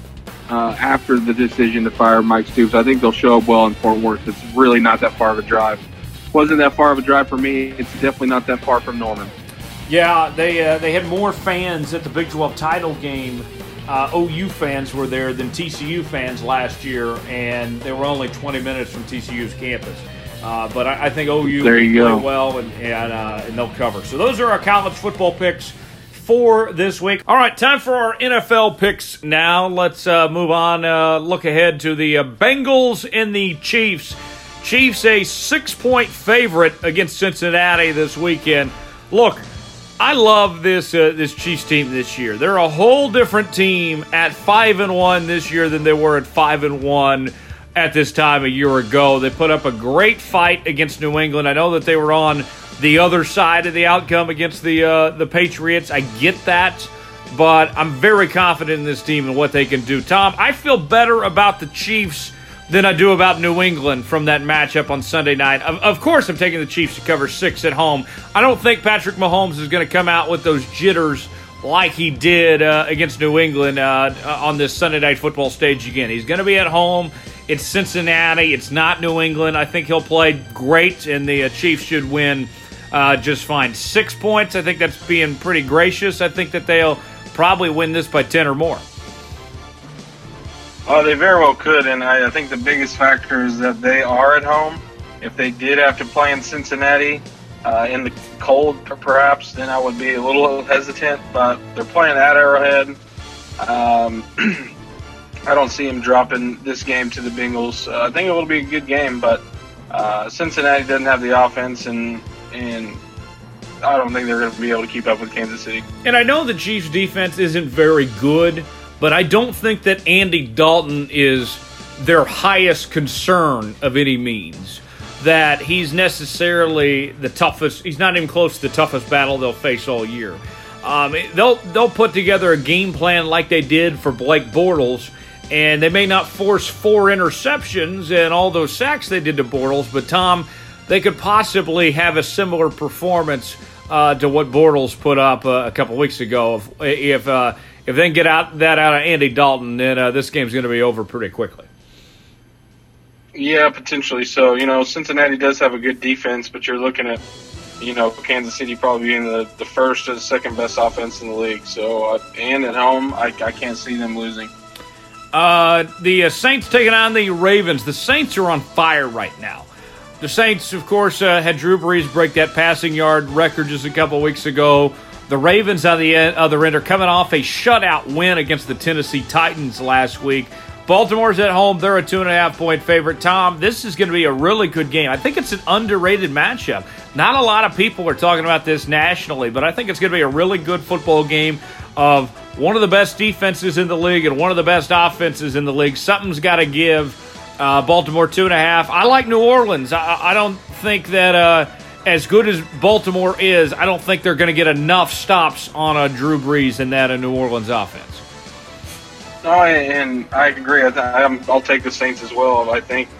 uh, after the decision to fire Mike Stoops. I think they'll show up well in Fort Worth. It's really not that far of a drive. Wasn't that far of a drive for me. It's definitely not that far from Norman. Yeah, they uh, they had more fans at the Big 12 title game. Uh, OU fans were there than TCU fans last year, and they were only 20 minutes from TCU's campus. Uh, but I, I, think OU there you will go. play well, and and, uh, and they'll cover. So those are our college football picks for this week. All right, time for our NFL picks now. Let's uh, move on. Uh, look ahead to the uh, Bengals and the Chiefs. Chiefs a six point favorite against Cincinnati this weekend. Look, I love this uh, this Chiefs team this year. They're a whole different team at five and one this year than they were at five and one at this time a year ago. They put up a great fight against New England. I know that they were on the other side of the outcome against the uh, the Patriots. I get that, but I'm very confident in this team and what they can do. Tom, I feel better about the Chiefs than I do about New England from that matchup on Sunday night. Of, of course, I'm taking the Chiefs to cover six at home. I don't think Patrick Mahomes is going to come out with those jitters like he did uh, against New England uh, on this Sunday night football stage again. He's going to be at home. It's Cincinnati. It's not New England. I think he'll play great, and the uh, Chiefs should win uh, just fine. Six points, I think that's being pretty gracious. I think that they'll probably win this by 10 or more. Oh, they very well could, and I, I think the biggest factor is that they are at home. If they did have to play in Cincinnati uh, in the cold, perhaps, then I would be a little hesitant. But they're playing at Arrowhead. Um, [CLEARS THROAT] I don't see them dropping this game to the Bengals. Uh, I think it will be a good game, but uh, Cincinnati doesn't have the offense, and and I don't think they're going to be able to keep up with Kansas City. And I know the Chiefs' defense isn't very good, but I don't think that Andy Dalton is their highest concern of any means. That he's necessarily the toughest. He's not even close to the toughest battle they'll face all year. Um, they'll they'll put together a game plan like they did for Blake Bortles, and they may not force four interceptions and all those sacks they did to Bortles, but Tom they could possibly have a similar performance uh, to what Bortles put up uh, a couple weeks ago. If if, uh, if they can get out that out of Andy Dalton, then uh, this game's going to be over pretty quickly. Yeah, potentially so. You know, Cincinnati does have a good defense, but you're looking at you know Kansas City probably being the, the first or the second best offense in the league. So uh, and at home, I, I can't see them losing. Uh, the Saints taking on the Ravens. The Saints are on fire right now. The Saints, of course, uh, had Drew Brees break that passing yard record just a couple weeks ago. The Ravens, on the other end, are coming off a shutout win against the Tennessee Titans last week. Baltimore's at home. They're a two and a half point favorite. Tom, this is going to be a really good game. I think it's an underrated matchup. Not a lot of people are talking about this nationally, but I think it's going to be a really good football game of one of the best defenses in the league and one of the best offenses in the league. Something's got to give. Uh, Baltimore two and a half. I like New Orleans. I, I don't think that uh, as good as Baltimore is, I don't think they're going to get enough stops on a Drew Brees and that a New Orleans offense. No, and I agree. I will take the Saints as well. I think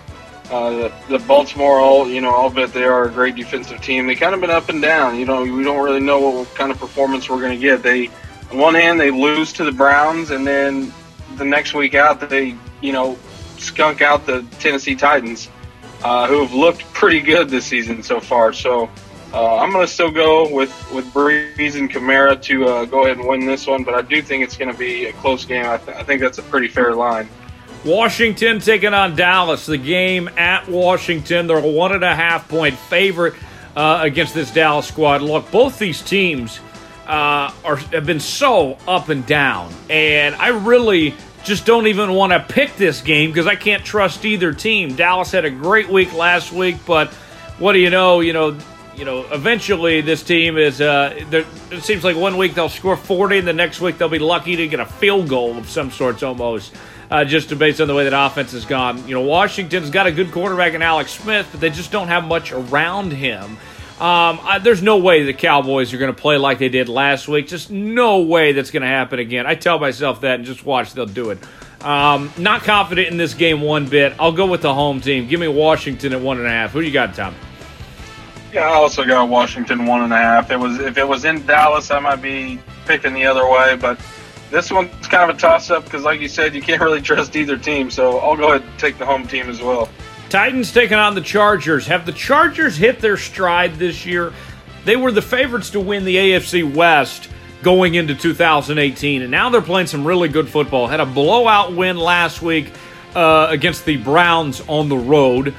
uh, the, the Baltimore, all you know, I'll bet they are a great defensive team, they kind of been up and down. You know, we don't really know what kind of performance we're going to get. They, on one hand, they lose to the Browns, and then the next week out, they, you know, skunk out the Tennessee Titans, uh, who have looked pretty good this season so far. So uh, I'm going to still go with with Brees and Kamara to uh, go ahead and win this one, but I do think it's going to be a close game. I, th- I think that's a pretty fair line. Washington taking on Dallas. The game at Washington. They're a one and a half point favorite uh, against this Dallas squad. Look, both these teams uh, are have been so up and down, and I really just don't even want to pick this game because I can't trust either team. Dallas had a great week last week, but what do you know? You know you know, eventually this team is. Uh, it seems like one week they'll score 40, and the next week they'll be lucky to get a field goal of some sorts, almost, uh, just based on the way that offense has gone. You know, Washington's got a good quarterback in Alex Smith, but they just don't have much around him. Um, I, there's no way the Cowboys are going to play like they did last week. Just no way that's going to happen again. I tell myself that and just watch, they'll do it. Um, not confident in this game one bit. I'll go with the home team. Give me Washington at one and a half. Who you got, Tom? Yeah, I also got Washington one and a half. It was if it was in Dallas, I might be picking the other way, but this one's kind of a toss up because, like you said, you can't really trust either team. So I'll go ahead and take the home team as well. Titans taking on the Chargers. Have the Chargers hit their stride this year? They were the favorites to win the AFC West going into 2018, and now they're playing some really good football. Had a blowout win last week uh, against the Browns on the road.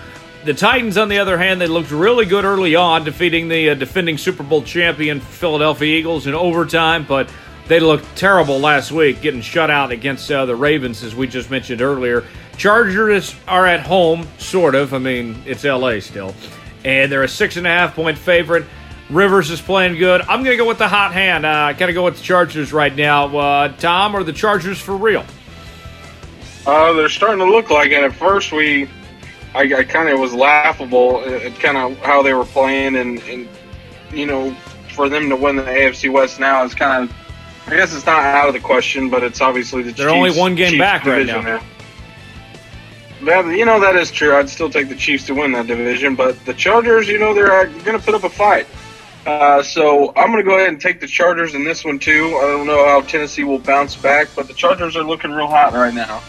The Titans, on the other hand, they looked really good early on, defeating the uh, defending Super Bowl champion Philadelphia Eagles in overtime, but they looked terrible last week, getting shut out against uh, the Ravens, as we just mentioned earlier. Chargers are at home, sort of. I mean, it's LA still. And they're a six and a half point favorite. Rivers is playing good. I'm going to go with the hot hand. Uh, I got to go with the Chargers right now. Uh, Tom, are the Chargers for real? Uh, they're starting to look like it. At first, we I, I kind of was laughable at kind of how they were playing, and, and you know, for them to win the AFC West now is kind of, I guess it's not out of the question, but it's obviously the they're Chiefs, only one game Chiefs back right now. now. That, you know that is true. I'd still take the Chiefs to win that division, but the Chargers, you know, they're going to put up a fight. Uh, so I'm going to go ahead and take the Chargers in this one too. I don't know how Tennessee will bounce back, but the Chargers are looking real hot right now.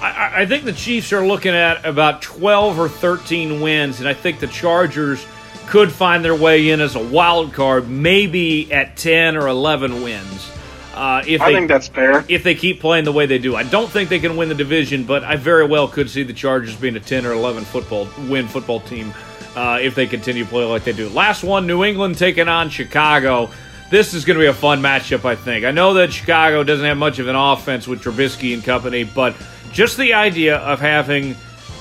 I, I, think the Chiefs are looking at about 12 or 13 wins, and I think the Chargers could find their way in as a wild card, maybe at 10 or 11 wins. Uh, if I they, think that's fair. If they keep playing the way they do, I don't think they can win the division, but I very well could see the Chargers being a 10 or 11 football win football team uh, if they continue to play like they do. Last one, New England taking on Chicago. This is going to be a fun matchup, I think. I know that Chicago doesn't have much of an offense with Trubisky and company, but just the idea of having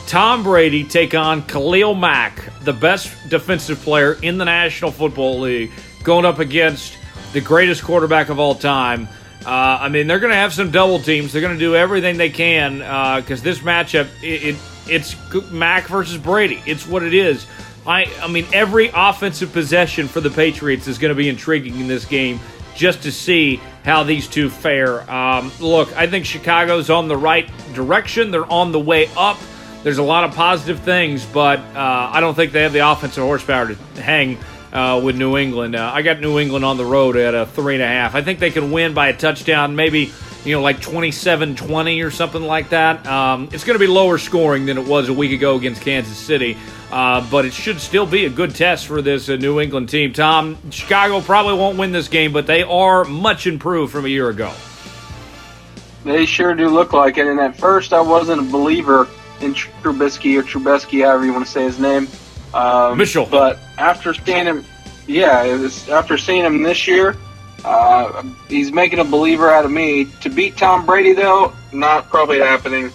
Tom Brady take on Khalil Mack, the best defensive player in the National Football League, going up against the greatest quarterback of all time. Uh, I mean, they're going to have some double teams. They're going to do everything they can because uh, this matchup, it, it, it's Mack versus Brady. It's what it is. I, I mean, every offensive possession for the Patriots is going to be intriguing in this game just to see how these two fare. Um, look, I think Chicago's on the right direction. They're on the way up. There's a lot of positive things, but uh, I don't think they have the offensive horsepower to hang uh, with New England. Uh, I got New England on the road at a three and a half. I think they can win by a touchdown, maybe you know like 27-20 or something like that. Um, it's going to be lower scoring than it was a week ago against Kansas City. Uh, but it should still be a good test for this uh, New England team. Tom, Chicago probably won't win this game, but they are much improved from a year ago. They sure do look like it. And at first, I wasn't a believer in Trubisky or Trubisky, however you want to say his name. Um, Mitchell. But after seeing him, yeah, was, after seeing him this year, uh, he's making a believer out of me. To beat Tom Brady, though, not probably happening.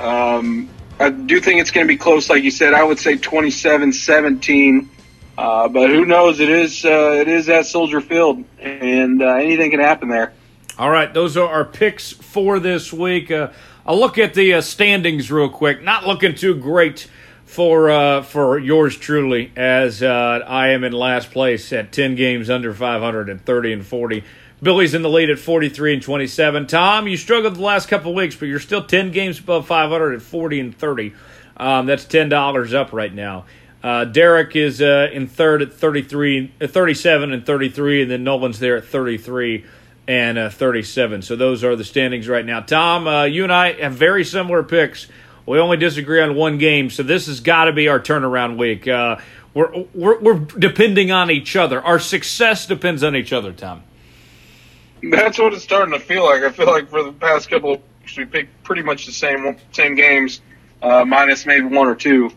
Um, I do think it's going to be close, like you said. I would say 27-17. Uh, but who knows? It is uh, it is at Soldier Field, and uh, anything can happen there. All right, those are our picks for this week. Uh, I'll look at the uh, standings real quick. Not looking too great for uh, for yours truly, as uh, I am in last place at ten games under 500 and 30 and 40. Billy's in the lead at 43 and 27. Tom, you struggled the last couple weeks, but you're still 10 games above 500 at 40 and 30. Um, that's $10 up right now. Uh, Derek is uh, in third at 33, uh, 37 and 33, and then Nolan's there at 33 and uh, 37. So those are the standings right now. Tom, uh, you and I have very similar picks. We only disagree on one game, so this has got to be our turnaround week. Uh, we're, we're, we're depending on each other. Our success depends on each other, Tom. That's what it's starting to feel like. I feel like for the past couple of weeks, we picked pretty much the same same games, minus maybe one or two.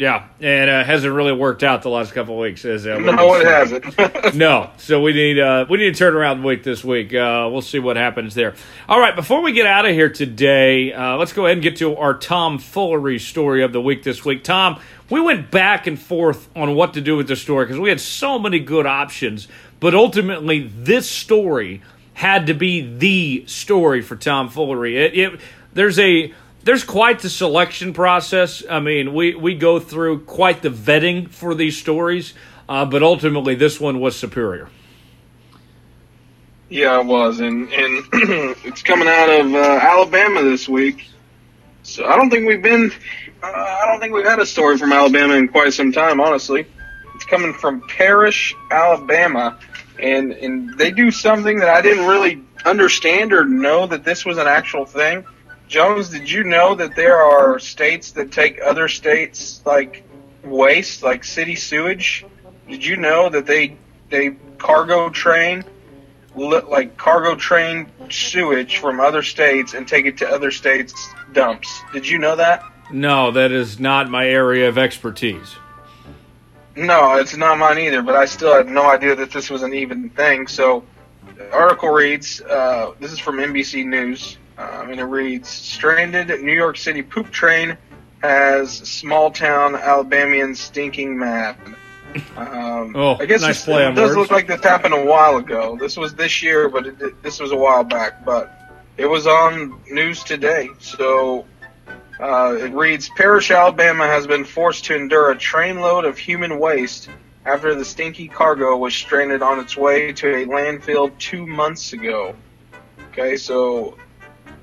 Yeah, and uh, hasn't really worked out the last couple of weeks. As uh, no, it hasn't. [LAUGHS] no, so we need uh, we need to turn around the week this week. Uh, we'll see what happens there. All right, before we get out of here today, uh, let's go ahead and get to our Tom Foolery story of the week this week. Tom, we went back and forth on what to do with the story because we had so many good options, but ultimately this story had to be the story for Tom Foolery. It, it there's a there's quite the selection process. I mean, we, we go through quite the vetting for these stories, uh, but ultimately this one was superior. Yeah, it was, and and [CLEARS THROAT] it's coming out of uh, Alabama this week. So I don't think we've been, uh, I don't think we've had a story from Alabama in quite some time, honestly. It's coming from Parrish, Alabama, and and they do something that I didn't really understand or know that this was an actual thing Jones, did you know that there are states that take other states like waste, like city sewage? Did you know that they they cargo train like cargo train sewage from other states and take it to other states dumps? Did you know that? No, that is not my area of expertise. No, it's not mine either, but I still had no idea that this was an even thing. So, the article reads uh, this is from NBC News. Um, and it reads Stranded New York City poop train has small town Alabamian stinking mad. Um, [LAUGHS] oh, I guess nice this, it does words. look like this happened a while ago. This was this year, but it, this was a while back. But it was on news today. So uh, it reads Parrish, Alabama has been forced to endure a trainload of human waste after the stinky cargo was stranded on its way to a landfill two months ago. Okay, so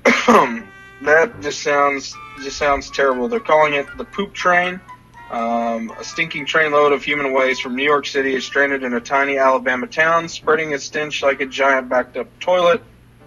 [COUGHS] that just sounds just sounds terrible. They're calling it the poop train. Um, a stinking trainload of human waste from New York City is stranded in a tiny Alabama town, spreading its stench like a giant backed up toilet.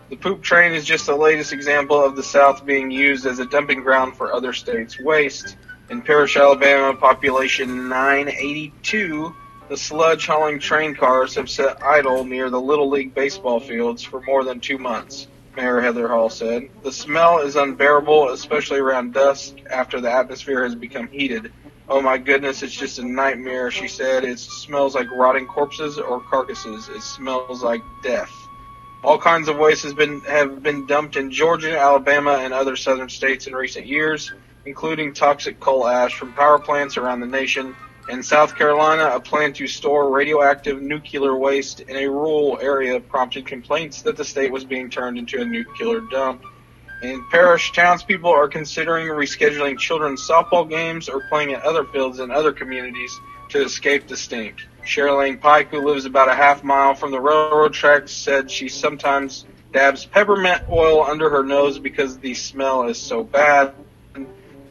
The poop train is just the latest example of the South being used as a dumping ground for other states' waste. In Parrish, Alabama, population 982, the sludge hauling train cars have sat idle near the Little League baseball fields for more than two months. Mayor Heather Hall said. The smell is unbearable, especially around dusk after the atmosphere has become heated. Oh my goodness, it's just a nightmare, she said. It smells like rotting corpses or carcasses. It smells like death. All kinds of waste has been have been dumped in Georgia, Alabama, and other southern states in recent years, including toxic coal ash from power plants around the nation in South Carolina, a plan to store radioactive nuclear waste in a rural area prompted complaints that the state was being turned into a nuclear dump. In Parrish, townspeople are considering rescheduling children's softball games or playing at other fields in other communities to escape the stink. Sherilyn Pike, who lives about a half mile from the railroad tracks, said she sometimes dabs peppermint oil under her nose because the smell is so bad.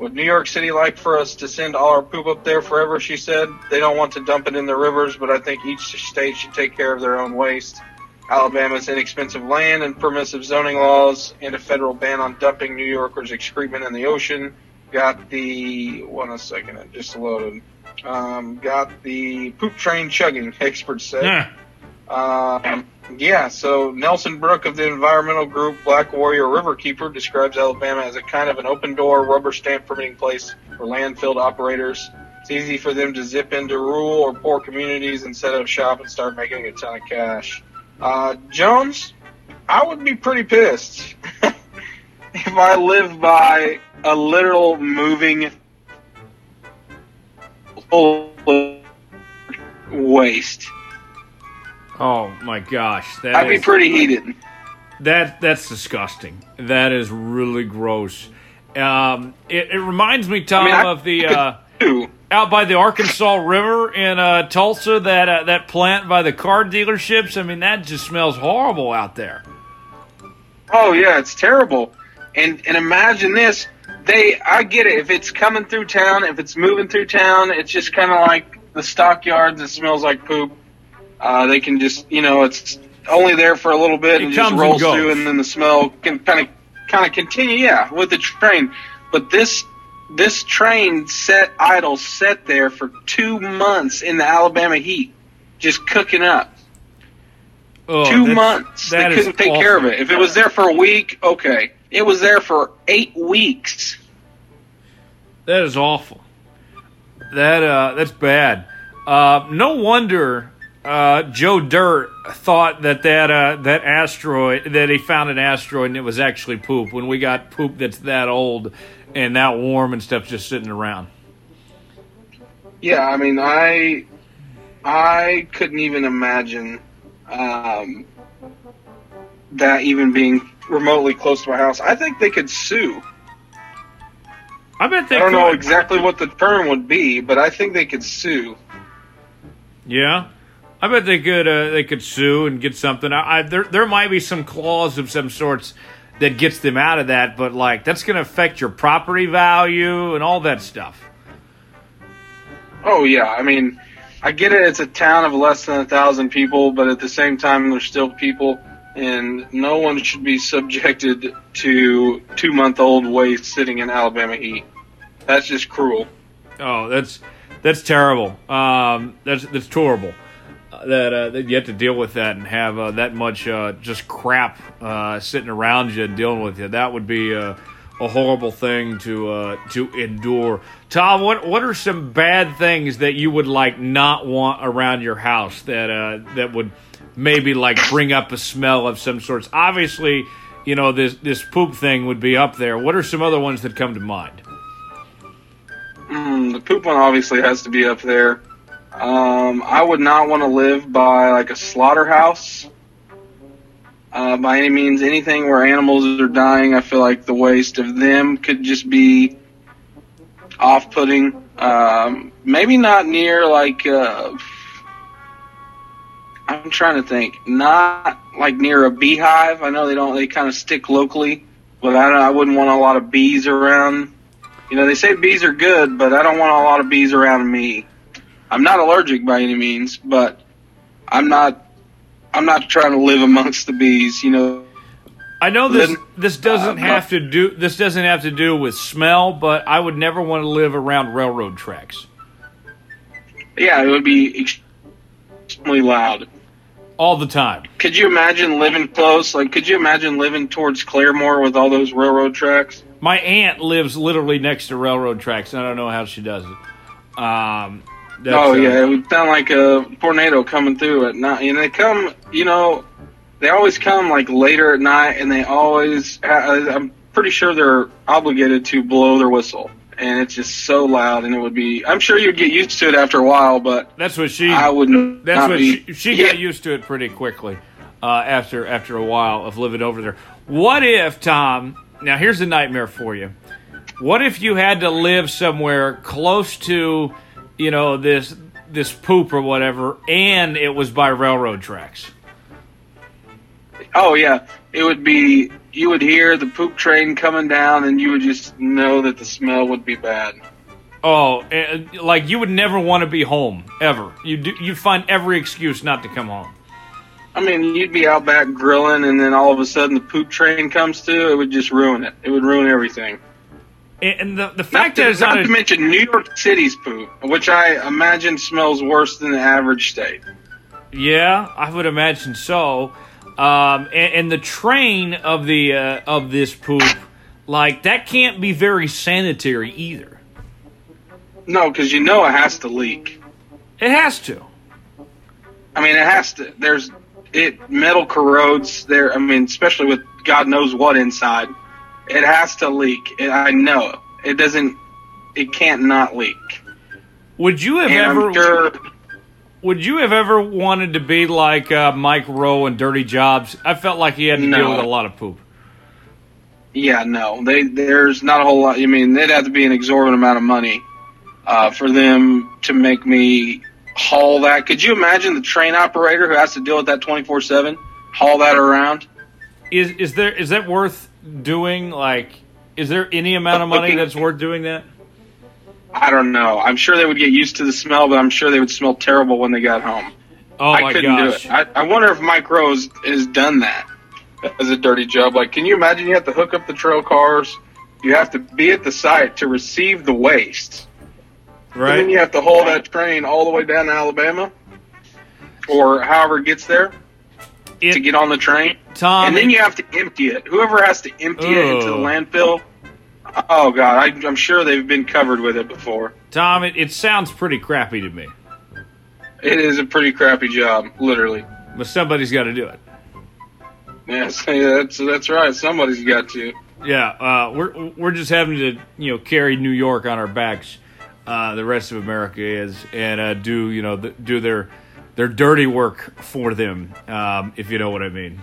Would New York City like for us to send all our poop up there forever? She said. They don't want to dump it in the rivers, but I think each state should take care of their own waste. Alabama's inexpensive land and permissive zoning laws and a federal ban on dumping New Yorkers' excrement in the ocean got the one a second, it just loaded. Um, got the poop train chugging, experts say. Yeah. Um, yeah, so Nelson Brooke of the environmental group Black Warrior Riverkeeper describes Alabama as a kind of an open door, rubber stamp permitting place for landfill operators. It's easy for them to zip into rural or poor communities and set up shop and start making a ton of cash. Uh, Jones, I would be pretty pissed [LAUGHS] if I live by a literal moving waste. Oh my gosh, that I'd be pretty heated. That that's disgusting. That is really gross. Um, it, it reminds me, Tom, I mean, I of the uh, out by the Arkansas River in uh, Tulsa. That uh, that plant by the car dealerships. I mean, that just smells horrible out there. Oh yeah, it's terrible. And and imagine this. They I get it. If it's coming through town, if it's moving through town, it's just kind of like the stockyards. It smells like poop. Uh, they can just you know it's only there for a little bit It and just comes and rolls through, and then the smell can kind of kind of continue. Yeah, with the train. But this this train set idle, set there for two months in the Alabama heat, just cooking up. Oh, two months. they couldn't take care of it. If it was there for a week, okay. It was there for eight weeks. That is awful. That uh, that's bad. Uh, no wonder uh, Joe Dirt thought that that uh, that asteroid that he found an asteroid and it was actually poop. When we got poop that's that old and that warm and stuff just sitting around. Yeah, I mean, I I couldn't even imagine um, that even being remotely close to my house. I think they could sue. I bet they I don't could. know exactly what the term would be, but I think they could sue. Yeah, I bet they could. Uh, they could sue and get something. I, I there there might be some clause of some sorts that gets them out of that, but like that's going to affect your property value and all that stuff. Oh yeah, I mean, I get it. It's a town of less than a thousand people, but at the same time, there's still people, and no one should be subjected to two-month-old waste sitting in Alabama heat. That's just cruel. Oh, that's that's terrible. Um, that's that's horrible. That uh, that you have to deal with that and have uh, that much uh, just crap uh, sitting around you and dealing with you. That would be uh, a horrible thing to uh, to endure. Tom, what what are some bad things that you would like not want around your house that that would maybe like bring up a smell of some sorts? Obviously, you know this this poop thing would be up there. What are some other ones that come to mind? Mm, the poop one obviously has to be up there. Um, I would not want to live by like a slaughterhouse. Uh, by any means, anything where animals are dying, I feel like the waste of them could just be off-putting. Um, maybe not near like. Uh, I'm trying to think. Not like near a beehive. I know they don't. They kind of stick locally, but I, don't, I wouldn't want a lot of bees around. You know, they say bees are good, but I don't want a lot of bees around me. I'm not allergic by any means, but I'm not. I'm not trying to live amongst the bees. You know, I know this this doesn't uh, have to do this doesn't have to do with smell, but I would never want to live around railroad tracks yeah, it would be extremely loud. all the time. Could you imagine living close? Like, could you imagine living towards Claremore with all those railroad tracks? My aunt lives literally next to railroad tracks. and I don't know how she does it. Um, oh uh, yeah, it would sound like a tornado coming through at night. And they come, you know, they always come like later at night, and they always. I'm pretty sure they're obligated to blow their whistle, and it's just so loud, and it would be. I'm sure you'd get used to it after a while, but That's what she. I wouldn't. That's what be, she, she Yeah. got used to it pretty quickly uh, after after a while of living over there. What if Tom? Now here's a nightmare for you. What if you had to live somewhere close to, you know, this this poop or whatever, and it was by railroad tracks? Oh yeah, it would be. You would hear the poop train coming down, and you would just know that the smell would be bad. Oh, eh, like you would never want to be home ever. You do, you find every excuse not to come home. I mean, you'd be out back grilling, and then all of a sudden the poop train comes to. It would just ruin it. It would ruin everything. And the the Not fact to, that it's not not to a, mention New York City's poop, which I imagine smells worse than the average state. Yeah, I would imagine so. Um, and, and the train of the uh, of this poop, like that, can't be very sanitary either. No, because you know it has to leak. It has to. I mean, it has to. There's it metal corrodes there. I mean, especially with God knows what inside. It has to leak. I know it doesn't. It can't not leak. Would you have and ever? Sure, Would you have ever wanted to be like uh, Mike Rowe in Dirty Jobs? I felt like he had to No. deal with a lot of poop. yeah, no. They there's not a whole lot. I mean, it'd have to be an exorbitant amount of money uh, for them to make me haul that. Could you imagine the train operator who has to deal with that 24 seven? Haul that around. Is is there is that worth doing? Like, is there any amount of money that's worth doing that? I don't know. I'm sure they would get used to the smell, but I'm sure they would smell terrible when they got home. Oh I my couldn't gosh! do it. I, I wonder if Mike Rowe has done that as a dirty job. Like, can you imagine you have to hook up the trail cars? You have to be at the site to receive the waste. Right. And then you have to haul that train all the way down to Alabama or however it gets there It- to get on the train. Tom, and then you have to empty it. Whoever has to empty it into the landfill. Oh, God. I, I'm sure they've been covered with it before. Tom, it, it sounds pretty crappy to me, It is a pretty crappy job, literally. but somebody's got to do it. Yes, yeah, [LAUGHS] that's, that's right. Somebody's got to. Yeah, uh, we're we're just having to you know carry New York on our backs. Uh, the rest of America is and uh, do you know th- do their their dirty work for them, um, if you know what I mean.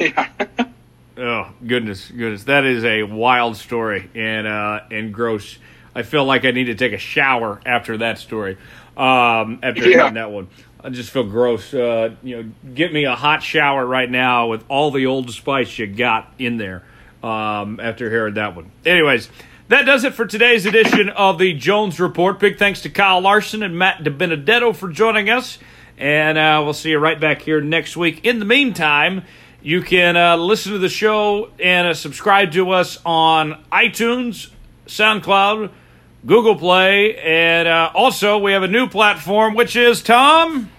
Yeah. [LAUGHS] Oh goodness, goodness, that is a wild story and uh, and gross. I feel like I need to take a shower after that story. Um, after Yeah. that one, I just feel gross. Uh, you know, get me a hot shower right now with all the old spice you got in there. Um, after hearing that one. Anyways, that does it for today's edition of the Jones Report. Big thanks to Kyle Larson and Matt DiBenedetto for joining us, and uh, we'll see you right back here next week. In the meantime. You can uh, listen to the show and uh, subscribe to us on iTunes, SoundCloud, Google Play, and uh, also we have a new platform, which is Tom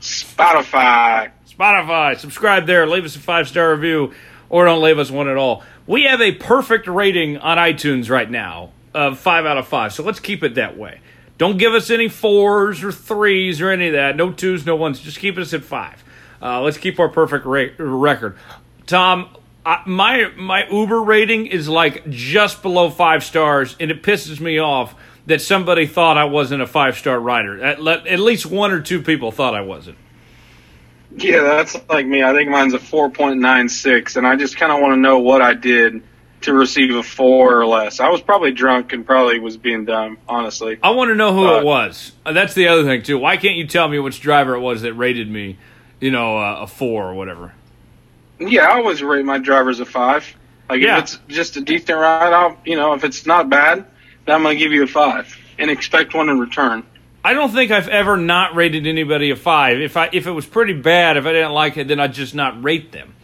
Spotify. Spotify. Subscribe there. Leave us a five star review, or don't leave us one at all. We have a perfect rating on iTunes right now of five out of five. So let's keep it that way. Don't give us any fours or threes or any of that. No twos, no ones. Just keep us at five. Uh, let's keep our perfect ra- record. Tom, I, my my Uber rating is like just below five stars, and it pisses me off that somebody thought I wasn't a five star rider. At, at least one or two people thought I wasn't. Yeah, that's like me. I think mine's a 4.96, and I just kind of want to know what I did to receive a four or less. I was probably drunk and probably was being dumb, honestly. I want to know who Uh, it was. Uh, That's the other thing too. Why can't you tell me which driver it was that rated me, you know, uh, a four or whatever? Yeah, I always rate my drivers a five. Like Yeah. if it's just a decent ride, I'll you know if it's not bad, then I'm gonna give you a five and expect one in return. I don't think I've ever not rated anybody a five. If I if it was pretty bad, if I didn't like it, then I'd just not rate them.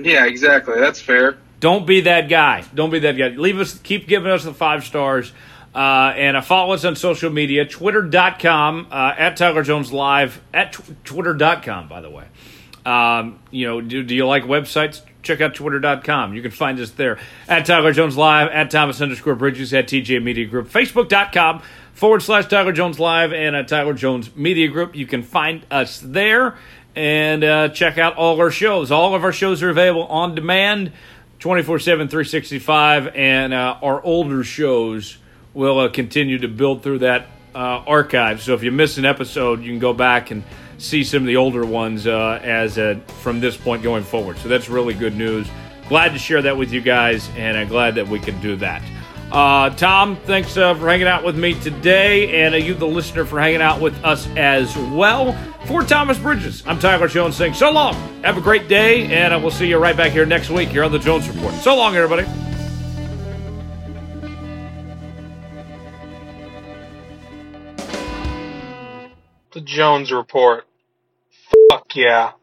Yeah, exactly. That's fair. Don't be that guy. Don't be that guy. Leave us. Keep giving us the five stars. Uh, and uh, follow us on social media, twitter.com, uh, at Tyler Jones Live, at tw- twitter.com, by the way. Um, you know, do, do you like websites? Check out twitter.com. You can find us there at Tyler Jones Live, at Thomas underscore Bridges, at TJ Media Group, facebook.com forward slash Tyler Jones Live, and at Tyler Jones Media Group. You can find us there and uh, check out all our shows. All of our shows are available on demand 24 7, 365, and uh, our older shows will uh, continue to build through that uh, archive. So if you miss an episode, you can go back and see some of the older ones uh, as uh, from this point going forward. So that's really good news. Glad to share that with you guys, and I'm glad that we can do that. Uh, Tom, thanks uh, for hanging out with me today, and uh, you, the listener, for hanging out with us as well. For Thomas Bridges, I'm Tyler Jones saying so long. Have a great day, and uh, we'll see you right back here next week here on the Jones Report. So long, everybody. The Jones Report. Fuck yeah.